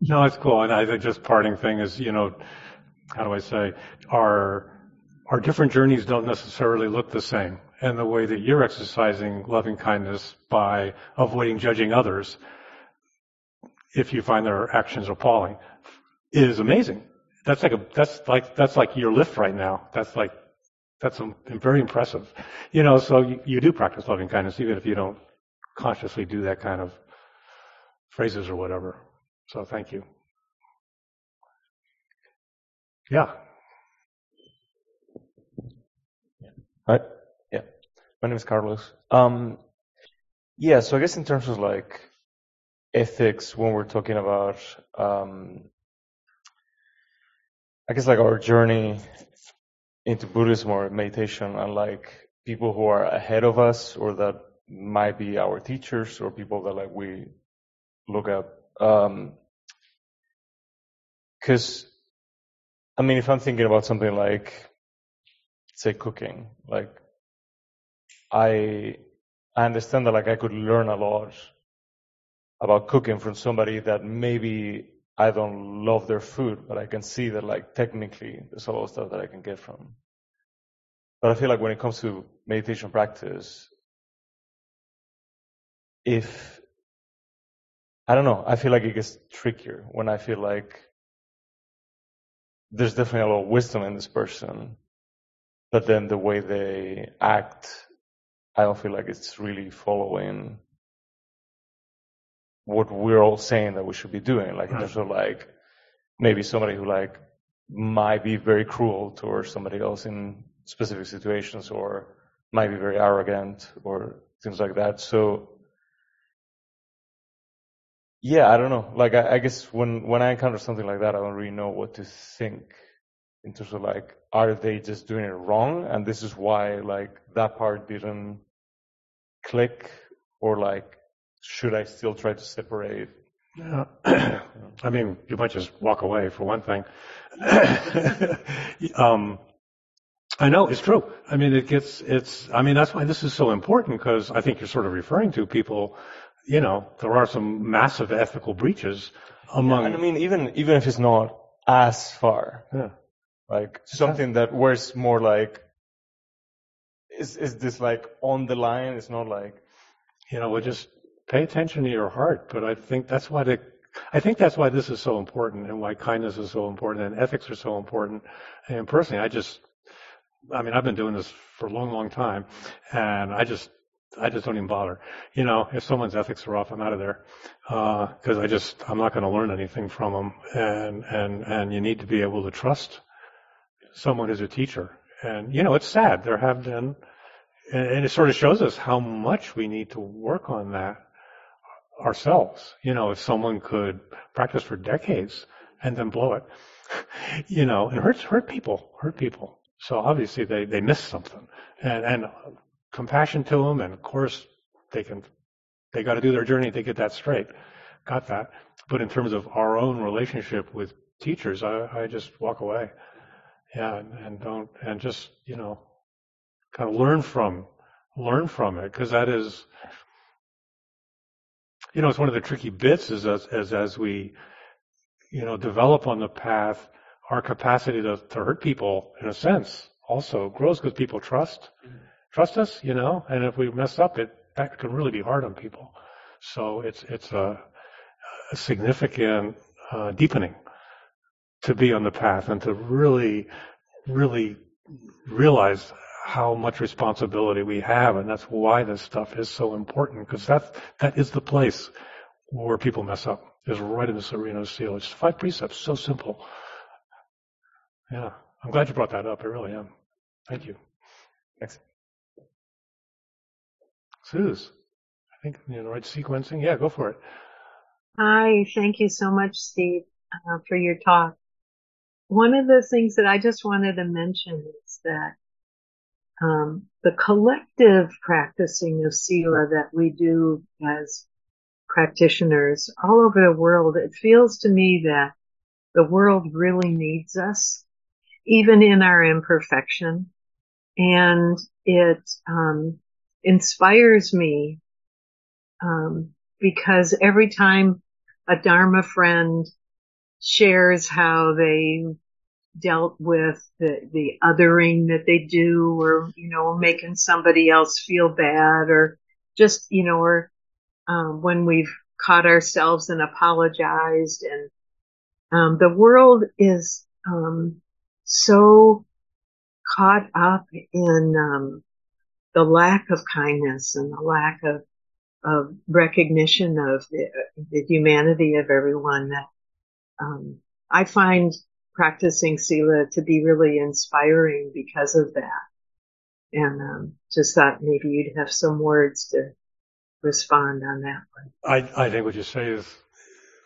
S1: No, it's cool. And I think just parting thing is, you know, how do I say, our, our different journeys don't necessarily look the same. And the way that you're exercising loving kindness by avoiding judging others, if you find their actions appalling, is amazing. That's like a, that's like, that's like your lift right now. That's like that's very impressive. You know, so you, you do practice loving kindness even if you don't consciously do that kind of phrases or whatever. So thank you. Yeah.
S5: Right. Yeah. My name is Carlos. Um, yeah. So I guess in terms of like ethics, when we're talking about, um, I guess like our journey into Buddhism or meditation and like people who are ahead of us or that might be our teachers or people that like we look at. Um, cause I mean, if I'm thinking about something like, say cooking, like I, I understand that like I could learn a lot about cooking from somebody that maybe I don't love their food, but I can see that like technically there's a lot of stuff that I can get from. But I feel like when it comes to meditation practice, if I don't know, I feel like it gets trickier when I feel like there's definitely a lot of wisdom in this person, but then the way they act, I don't feel like it's really following what we're all saying that we should be doing. Like in terms of like maybe somebody who like might be very cruel towards somebody else in specific situations or might be very arrogant or things like that. So yeah, I don't know. Like, I, I guess when, when I encounter something like that, I don't really know what to think in terms of like, are they just doing it wrong? And this is why like that part didn't click or like, should I still try to separate?
S1: Yeah. I mean, you might just walk away for one thing. um, I know it's true. I mean, it gets, it's, I mean, that's why this is so important because I think you're sort of referring to people, you know, there are some massive ethical breaches among.
S5: And I mean, even, even if it's not as far,
S1: Yeah.
S5: Like something that it's more like, is, is this like on the line? It's not like,
S1: you know, we just pay attention to your heart. But I think that's why the, I think that's why this is so important and why kindness is so important and ethics are so important. And personally, I just, I mean, I've been doing this for a long, long time and I just, I just don't even bother. You know, if someone's ethics are off, I'm out of there. Uh, cause I just, I'm not going to learn anything from them. And, and, and you need to be able to trust someone who's a teacher. And, you know, it's sad. There have been, and it sort of shows us how much we need to work on that ourselves. You know, if someone could practice for decades and then blow it, you know, and hurts, hurt people, hurt people. So obviously they they miss something, and and compassion to them, and of course they can they got to do their journey to get that straight. Got that. But in terms of our own relationship with teachers, I, I just walk away. Yeah, and, and don't and just you know kind of learn from learn from it because that is you know it's one of the tricky bits is as as as we you know develop on the path our capacity to, to hurt people in a sense also grows because people trust trust us you know and if we mess up it that can really be hard on people. So it's it's a, a significant uh, deepening to be on the path and to really really realize how much responsibility we have, and that's why this stuff is so important, because that that is the place where people mess up, is right in the arena of sila. It's five precepts, so simple. Yeah, I'm glad you brought that up. I really am. Thank you.
S5: Thanks.
S1: Sooz, I think you know right sequencing. Yeah, go for it.
S6: Hi, thank you so much, Steve, uh, for your talk. One of the things that I just wanted to mention is that um, the collective practicing of Sila that we do as practitioners all over the world, it feels to me that the world really needs us, even in our imperfection. And it um, inspires me um, because every time a Dharma friend shares how they dealt with the, the othering that they do or, you know, making somebody else feel bad or just, you know, or, um, when we've caught ourselves and apologized and, um, the world is, um, so caught up in, um, the lack of kindness and the lack of, of recognition of the, the humanity of everyone that, um, I find practicing Sila to be really inspiring because of that. And um, just thought maybe you'd have some words to respond on that one.
S1: I I think what you say is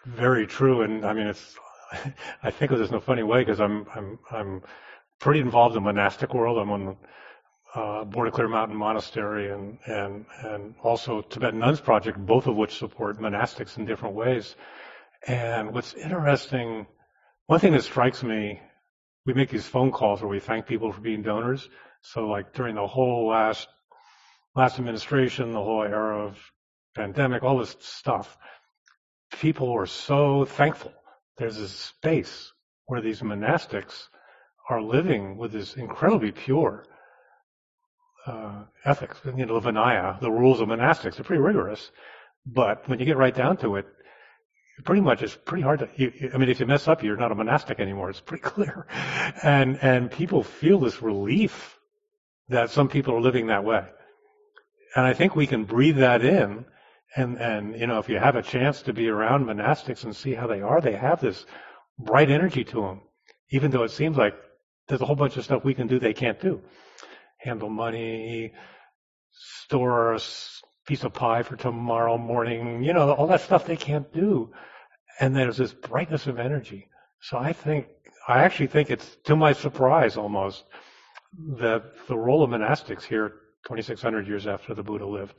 S1: very true, and I mean it's. I think there's no funny way because I'm I'm I'm pretty involved in the monastic world. I'm on uh, Border Clear Mountain Monastery and and and also Tibetan Nuns Project, both of which support monastics in different ways. And what's interesting one thing that strikes me, we make these phone calls where we thank people for being donors. So like during the whole last last administration, the whole era of pandemic, all this stuff, people were so thankful. There's this space where these monastics are living with this incredibly pure uh, ethics. You know, the Vinaya, the rules of monastics are pretty rigorous. But when you get right down to it, pretty much it's pretty hard to you, i mean if you mess up you're not a monastic anymore it's pretty clear and and people feel this relief that some people are living that way and i think we can breathe that in and and you know if you have a chance to be around monastics and see how they are they have this bright energy to them even though it seems like there's a whole bunch of stuff we can do they can't do handle money store a piece of pie for tomorrow morning. You know, all that stuff they can't do. And there's this brightness of energy. So I think, I actually think it's to my surprise almost that the role of monastics here, 2600 years after the Buddha lived,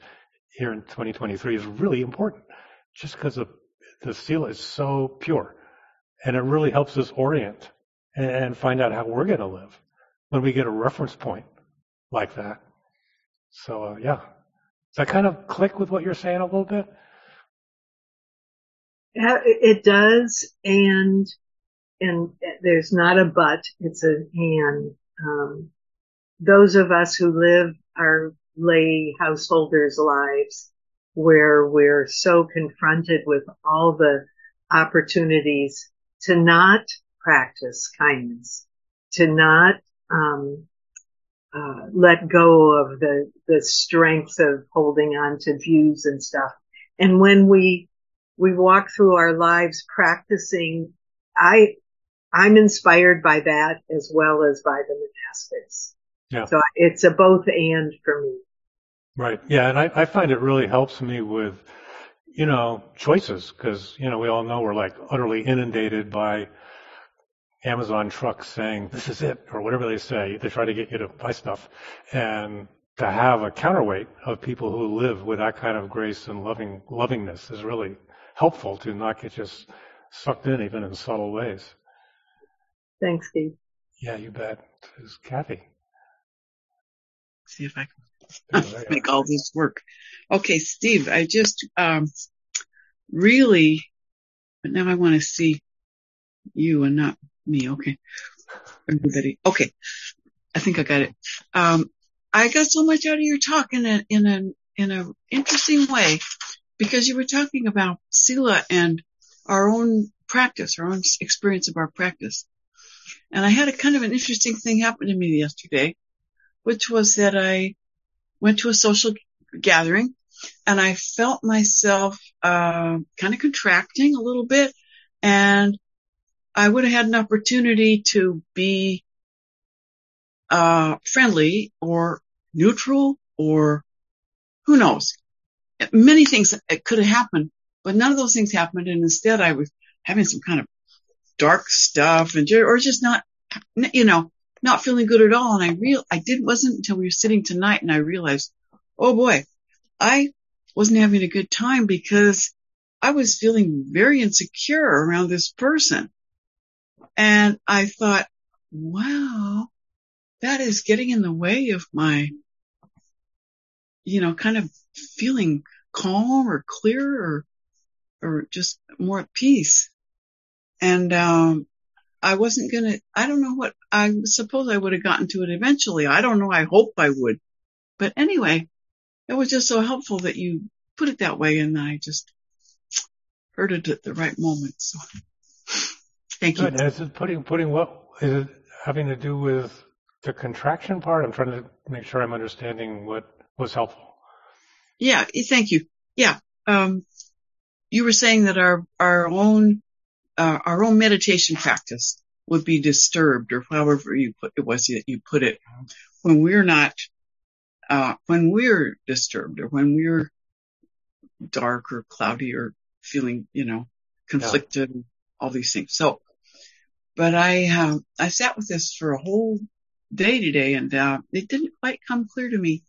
S1: here in 2023 is really important just because the the sila is so pure and it really helps us orient and find out how we're going to live when we get a reference point like that. So, uh, yeah. Does that kind of click with what you're saying a little bit?
S6: It does, and and there's not a but; it's a and. Um, those of us who live our lay householders' lives, where we're so confronted with all the opportunities to not practice kindness, to not um, uh, let go of the the strength of holding on to views and stuff. And when we we walk through our lives practicing, I I'm inspired by that as well as by the monastics.
S1: Yeah.
S6: So it's a both and for me.
S1: Right. Yeah, and I, I find it really helps me with, you know, choices because you know we all know we're like utterly inundated by Amazon trucks saying, this is it, or whatever they say. They try to get you to buy stuff. And to have a counterweight of people who live with that kind of grace and loving, lovingness is really helpful to not get just sucked in even in subtle ways.
S6: Thanks, Steve.
S1: Yeah, you bet. It's Kathy.
S7: See if I can make all this work. Okay, Steve, I just um, really, but now I want to see you and not me. Okay. Everybody. Okay. I think I got it. Um, I got so much out of your talk in a, in a, in a interesting way because you were talking about Sila and our own practice, our own experience of our practice. And I had a kind of an interesting thing happen to me yesterday, which was that I went to a social gathering and I felt myself, uh, kind of contracting a little bit and I would have had an opportunity to be uh, friendly or neutral or who knows. Many things could have happened, but none of those things happened. And instead I was having some kind of dark stuff and, or just not, you know, not feeling good at all. And I real, I did, wasn't until we were sitting tonight and I realized, oh boy, I wasn't having a good time because I was feeling very insecure around this person. And I thought, wow, that is getting in the way of my, you know, kind of feeling calm or clear or, or just more at peace. And, um, I wasn't gonna, I don't know what, I suppose I would have gotten to it eventually. I don't know. I hope I would. But anyway, it was just so helpful that you put it that way and I just heard it at the right moment. So Thank you.
S1: Good. And is it putting putting what is it having to do with the contraction part? I'm trying to make sure I'm understanding what was helpful.
S7: Yeah, thank you. Yeah, um, you were saying that our our own uh, our own meditation practice would be disturbed, or however you put it was that you put it, when we're not uh, when we're disturbed, or when we're dark or cloudy, or feeling you know conflicted, yeah. all these things. So but I, uh, I sat with this for a whole day today and, uh, it didn't quite come clear to me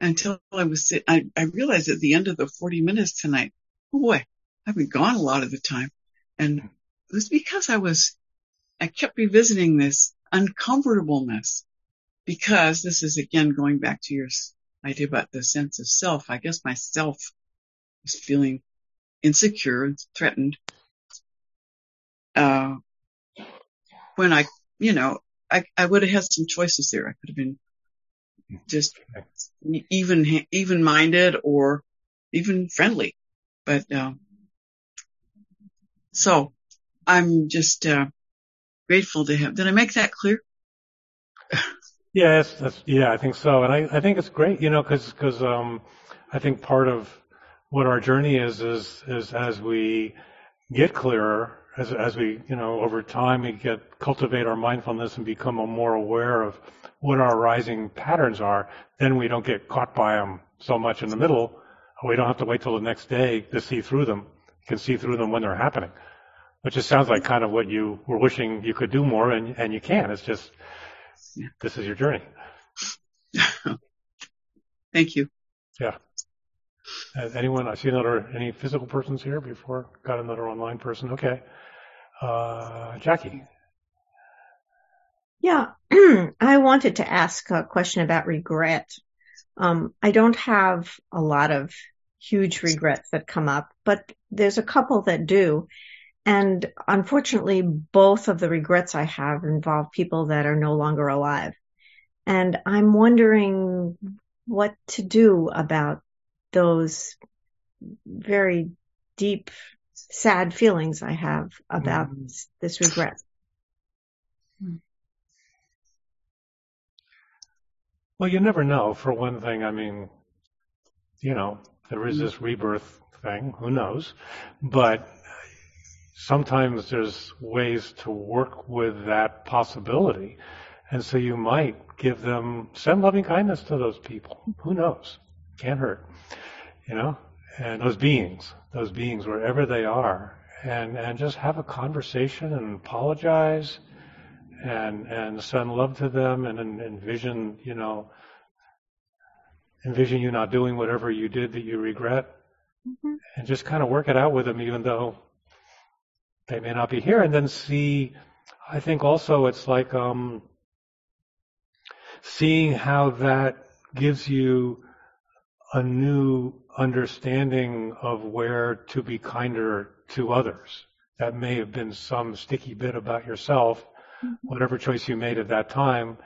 S7: until I was, I, I realized at the end of the 40 minutes tonight, oh boy, I've been gone a lot of the time. And it was because I was, I kept revisiting this uncomfortableness because this is again going back to your idea about the sense of self. I guess myself was feeling insecure and threatened. Uh, when I, you know, I, I would have had some choices there. I could have been just even, even minded or even friendly. But, um, so I'm just, uh, grateful to him. Did I make that clear?
S1: yes, that's, yeah, I think so. And I, I think it's great, you know, cause, cause, um, I think part of what our journey is, is, is as we get clearer as, as we, you know, over time we get, cultivate our mindfulness and become more aware of what our rising patterns are, then we don't get caught by them so much in the middle, we don't have to wait till the next day to see through them. You can see through them when they're happening, which just sounds like kind of what you were wishing you could do more, and and you can. It's just this is your journey.
S7: Thank you.
S1: Yeah. Uh, anyone? I see another. Any physical persons here before? Got another online person. Okay. Uh, Jackie.
S8: Yeah, I wanted to ask a question about regret. Um, I don't have a lot of huge regrets that come up, but there's a couple that do. And unfortunately, both of the regrets I have involve people that are no longer alive. And I'm wondering what to do about those very deep, sad feelings I have about mm-hmm. this regret.
S1: Well, you never know. For one thing, I mean, you know, there is this rebirth thing. Who knows? But sometimes there's ways to work with that possibility. And so you might give them, send loving kindness to those people. Who knows? Can't hurt. You know? And those beings, those beings, wherever they are, and, and just have a conversation and apologize and, and send love to them and, and envision, you know, envision you not doing whatever you did that you regret mm-hmm. and just kind of work it out with them even though they may not be here and then see, I think also it's like, um, seeing how that gives you a new understanding of where to be kinder to others. That may have been some sticky bit about yourself, mm-hmm. whatever choice you made at that time,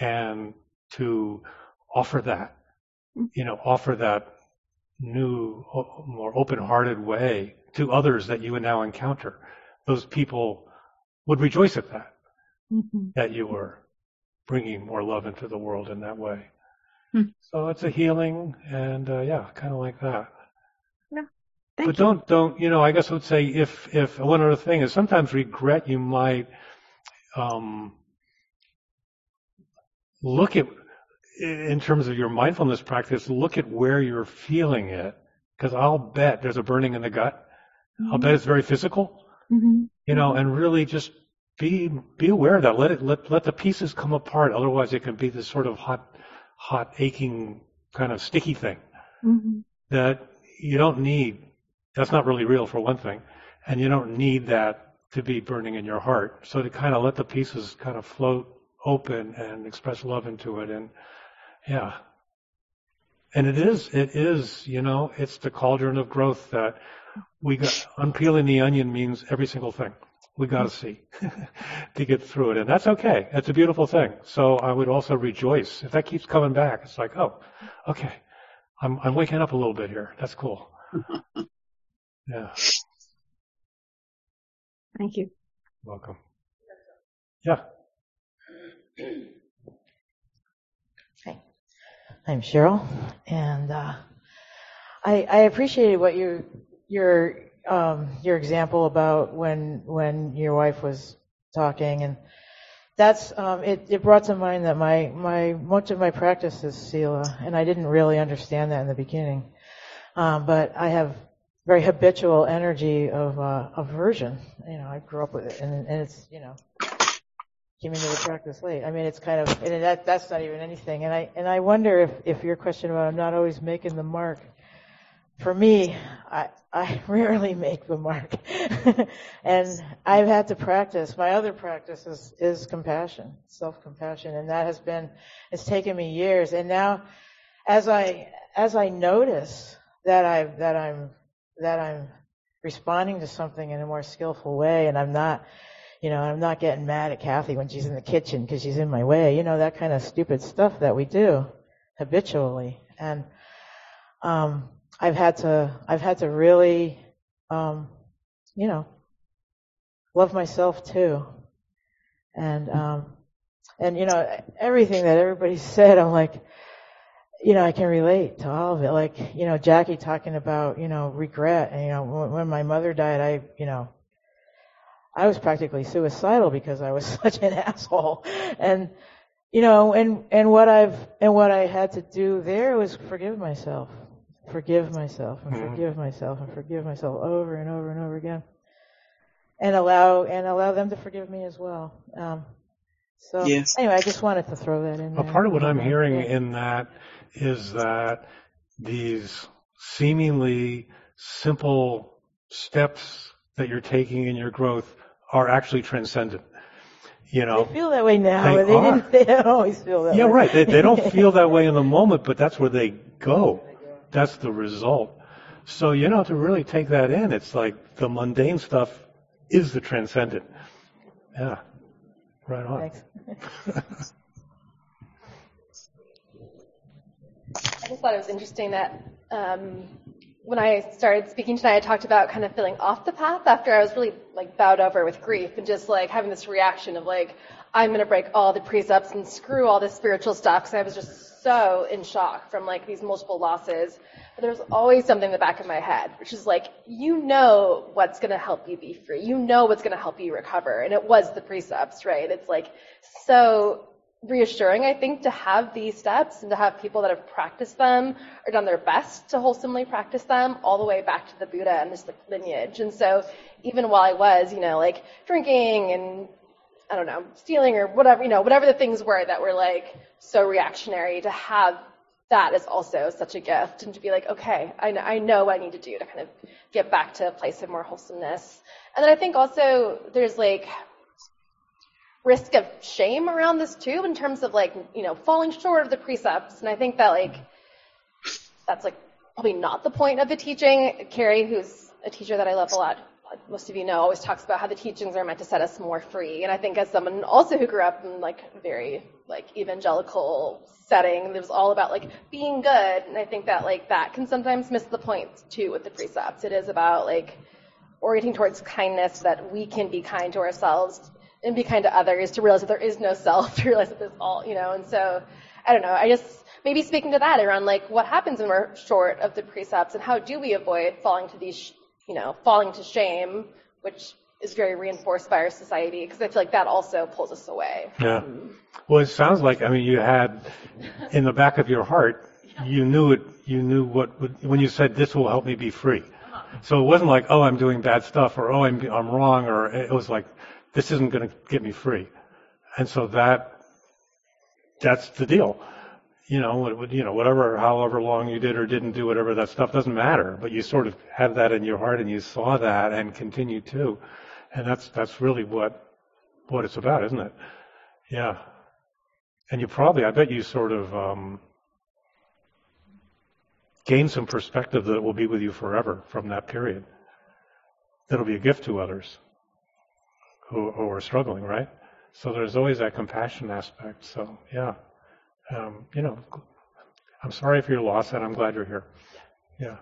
S1: and to offer that, mm-hmm. you know, offer that new, more open-hearted way to others that you would now encounter. Those people would rejoice at that, mm-hmm. that you were bringing more love into the world in that way. Hmm. So it's a healing, and uh, yeah, kind of like that.
S8: Yeah.
S1: Thank but you. don't don't you know? I guess I would say if if one other thing is sometimes regret you might um, look at in terms of your mindfulness practice. Look at where you're feeling it, because I'll bet there's a burning in the gut. Mm-hmm. I'll bet it's very physical. Mm-hmm. You know, and really just be be aware of that. Let it let let the pieces come apart. Otherwise, it can be this sort of hot, hot, aching kind of sticky thing mm-hmm. that you don't need. That's not really real for one thing, and you don't need that to be burning in your heart. So to kind of let the pieces kind of float open and express love into it, and yeah. And it is, it is, you know, it's the cauldron of growth that we got, unpeeling the onion means every single thing we got to see to get through it. And that's okay. That's a beautiful thing. So I would also rejoice. If that keeps coming back, it's like, oh, okay. I'm, I'm waking up a little bit here. That's cool. yeah.
S8: Thank you.
S1: Welcome. Yeah.
S9: Hi. I'm Cheryl. And, uh, I, I appreciated what you, your um, your example about when when your wife was talking, and that's um, it. It brought to mind that my my much of my practice is sila, and I didn't really understand that in the beginning, um, but I have very habitual energy of uh, aversion. You know, I grew up with it, and, and it's you know came into the practice late. I mean, it's kind of and that that's not even anything. And I and I wonder if if your question about I'm not always making the mark for me, I, I rarely make the mark. and I've had to practice. My other practice is, is compassion, self-compassion. And that has been, it's taken me years. And now, as I, as I notice that I, that I'm, that I'm responding to something in a more skillful way and I'm not, you know, I'm not getting mad at Kathy when she's in the kitchen because she's in my way. You know, that kind of stupid stuff that we do habitually. And, um, I've had to I've had to really um, you know love myself too, and um, and you know everything that everybody said. I'm like, you know, I can relate to all of it. Like you know, Jackie talking about you know regret, and you know when, when my mother died, I you know I was practically suicidal because I was such an asshole, and you know, and, and what I've, and what I had to do there was forgive myself, forgive myself and
S1: Mhm.
S9: forgive myself and forgive myself over and over and over again. And allow, and allow them to forgive me as well. Um, so
S7: Yes.
S9: anyway, I just wanted to throw that in
S1: Well,
S9: there.
S1: part of what I'm hearing
S9: Yeah.
S1: in that is that these seemingly simple steps that you're taking in your growth are actually transcendent. You know,
S9: They feel that way now,
S1: They
S9: but they didn't, they don't always feel that
S1: yeah,
S9: way.
S1: right. They, they don't feel that way in the moment, but that's where they go. That's the result. So, you know, to really take that in, it's like the mundane stuff is the transcendent. Yeah. Right on.
S9: Thanks.
S10: I just thought it was interesting that um, when I started speaking tonight, I talked about kind of feeling off the path after I was really like bowed over with grief and just like having this reaction of like, I'm going to break all the precepts and screw all this spiritual stuff because I was just so in shock from like these multiple losses. But there's always something in the back of my head, which is like, you know what's going to help you be free. You know what's going to help you recover. And it was the precepts, right? It's like so reassuring, I think, to have these steps and to have people that have practiced them or done their best to wholesomely practice them all the way back to the Buddha and like, lineage. And so even while I was, you know, like drinking and I don't know, stealing or whatever, you know, whatever the things were that were like so reactionary to have that is also such a gift and to be like, okay, I know, I know what I need to do to kind of get back to a place of more wholesomeness. And then I think also there's like risk of shame around this too in terms of like, you know, falling short of the precepts. And I think that like, that's like probably not the point of the teaching. Keri, who's a teacher that I love a lot, most of you know, always talks about how the teachings are meant to set us more free. And I think as someone also who grew up in like very like evangelical setting, it was all about like being good. And I think that like that can sometimes miss the point too with the precepts. It is about like orienting towards kindness so that we can be kind to ourselves and be kind to others to realize that there is no self, to realize that there's all, you know, and so I don't know, I just maybe speaking to that around like what happens when we're short of the precepts and how do we avoid falling to these, you know, falling to shame, which is very reinforced by our society because I feel like that also pulls us away.
S1: Yeah. Mm-hmm. Well, it sounds like, I mean, you had in the back of your heart, you knew it, you knew what, would, when you said, this will help me be free. Uh-huh. So it wasn't like, oh, I'm doing bad stuff or, oh, I'm, I'm wrong or it was like, this isn't going to get me free. And so that, that's the deal. You know, you know, whatever, however long you did or didn't do whatever, that stuff doesn't matter. But you sort of had that in your heart and you saw that and continue to. And that's, that's really what, what it's about, isn't it? Yeah. And you probably, I bet you sort of um, gain some perspective that will be with you forever from that period. That'll be a gift to others who, who are struggling, right? So there's always that compassion aspect. So yeah, um, you know, I'm sorry for your loss, and I'm glad you're here. Yeah.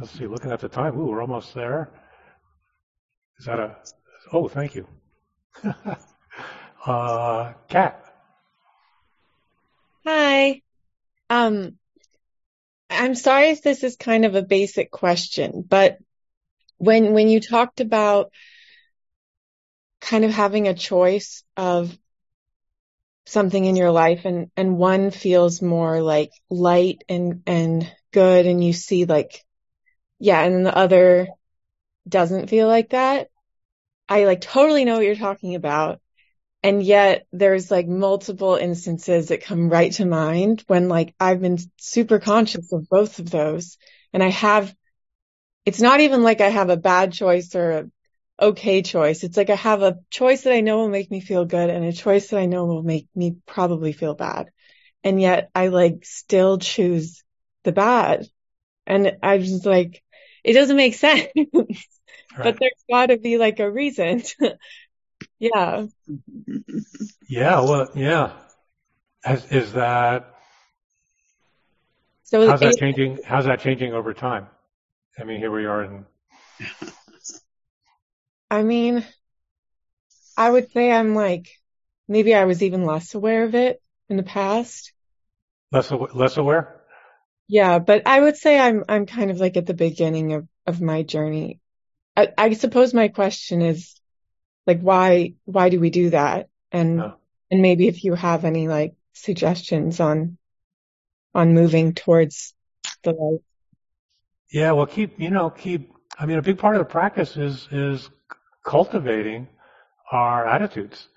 S1: Let's see. Looking at the time, ooh, we're almost there. Is that a? Oh, thank you. uh, Kat.
S11: Hi. Um, I'm sorry if this is kind of a basic question, but when, when you talked about kind of having a choice of something in your life and, and one feels more like light and, and good and you see like, yeah, and then the other doesn't feel like that. I like totally know what you're talking about. And yet there's like multiple instances that come right to mind when like I've been super conscious of both of those. And I have, it's not even like I have a bad choice or a okay choice. It's like I have a choice that I know will make me feel good and a choice that I know will make me probably feel bad. And yet I like still choose the bad. And I'm just like, it doesn't make sense, but there's gotta be like a reason. yeah.
S1: Yeah. Well, yeah. Has, is that
S11: So
S1: how's that
S11: it-
S1: changing? How's that changing over time? I mean, here we are in.
S11: I mean, I would say I'm like, maybe I was even less aware of it in the past.
S1: Less aw- less aware.
S11: Yeah, but I would say I'm I'm kind of like at the beginning of of my journey. I, I suppose my question is like why why do we do that? And,
S1: Yeah.
S11: and maybe if you have any like suggestions on, on moving towards the light.
S1: Yeah, well, keep you know keep. I mean, a big part of the practice is is cultivating our attitudes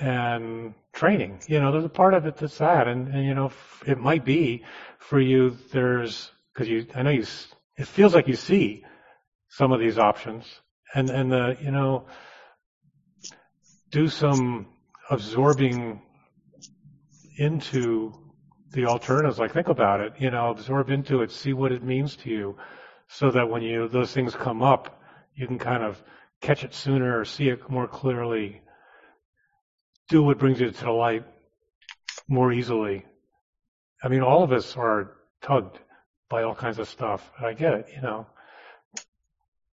S1: and training. You know, there's a part of it that's that, and, and you know, f- it might be for you. There's because you, I know you. It feels like you see some of these options, and and the you know, do some absorbing into the alternatives. Like think about it. You know, absorb into it. See what it means to you, so that when you those things come up, you can kind of catch it sooner or see it more clearly. Do what brings you to the light more easily. I mean, all of us are tugged by all kinds of stuff. I get it, you know.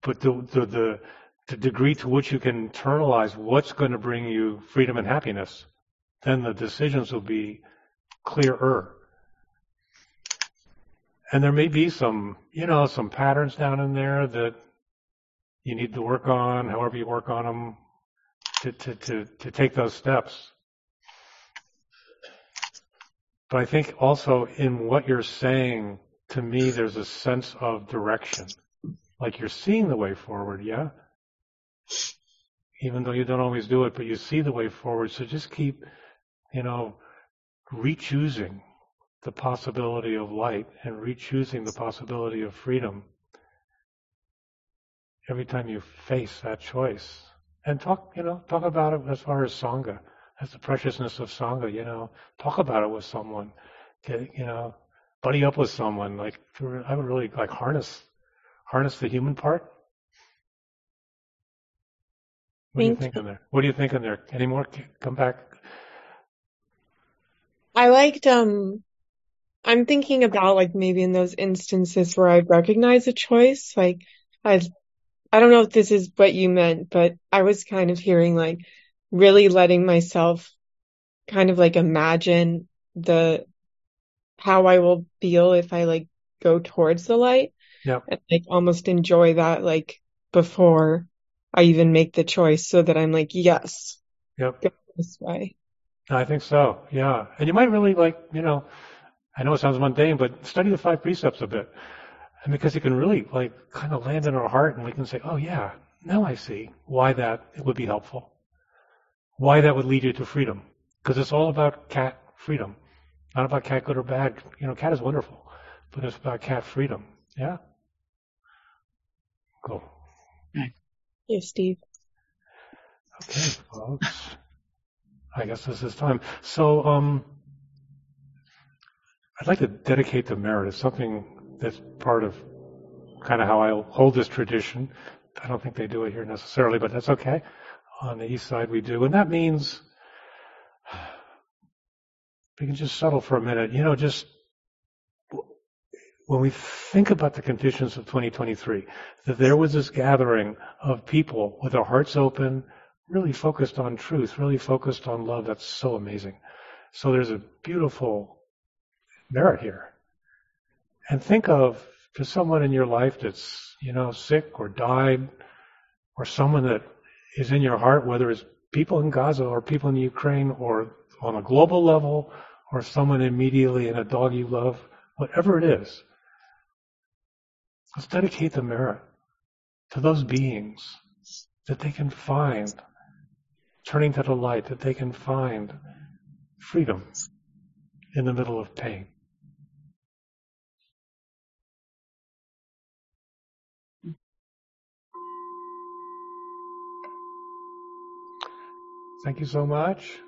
S1: But the the the, the degree to which you can internalize what's going to bring you freedom and happiness, then the decisions will be clearer. And there may be some, you know, some patterns down in there that you need to work on, however you work on them, to, to, to, to take those steps. But I think also in what you're saying, to me, there's a sense of direction. Like you're seeing the way forward, yeah? Even though you don't always do it, but you see the way forward. So just keep, you know, re-choosing the possibility of light and re-choosing the possibility of freedom every time you face that choice. And talk, you know, talk about it as far as Sangha. That's the preciousness of Sangha, you know. Talk about it with someone. Get, you know, buddy up with someone. Like, I would really like harness, harness the human part. What do you
S11: Thank
S1: think in there? What do you think in there? Any more? Come back.
S11: I liked, um, I'm thinking about like maybe in those instances where I recognize a choice, like I, I don't know if this is what you meant, but I was kind of hearing like really letting myself kind of like imagine the, how I will feel if I like go towards the light
S1: Yep.
S11: and like almost enjoy that like before I even make the choice so that I'm like, yes,
S1: Yep.
S11: go this way.
S1: I think so. Yeah. And you might really like, you know, I know it sounds mundane, but study the five precepts a bit. And because it can really like kind of land in our heart and we can say, oh yeah, now I see why that it would be helpful. Why that would lead you to freedom. Because it's all about cat freedom. Not about cat good or bad. You know, cat is wonderful, but it's about cat freedom. Yeah? Cool.
S11: Yes, Steve.
S1: Okay, folks. I guess this is time. So, um, I'd like to dedicate the merit. It's something that's part of kind of how I hold this tradition. I don't think they do it here necessarily, but that's okay. On the east side we do. And that means we can just settle for a minute. You know, just when we think about the conditions of 2023, that there was this gathering of people with their hearts open, really focused on truth, really focused on love. That's so amazing. So there's a beautiful merit here. And think of just someone in your life that's, you know, sick or died, or someone that is in your heart, whether it's people in Gaza or people in Ukraine or on a global level or someone immediately in a dog you love, whatever it is. Let's dedicate the merit to those beings that they can find, turning to the light, that they can find freedom in the middle of pain. Thank you so much.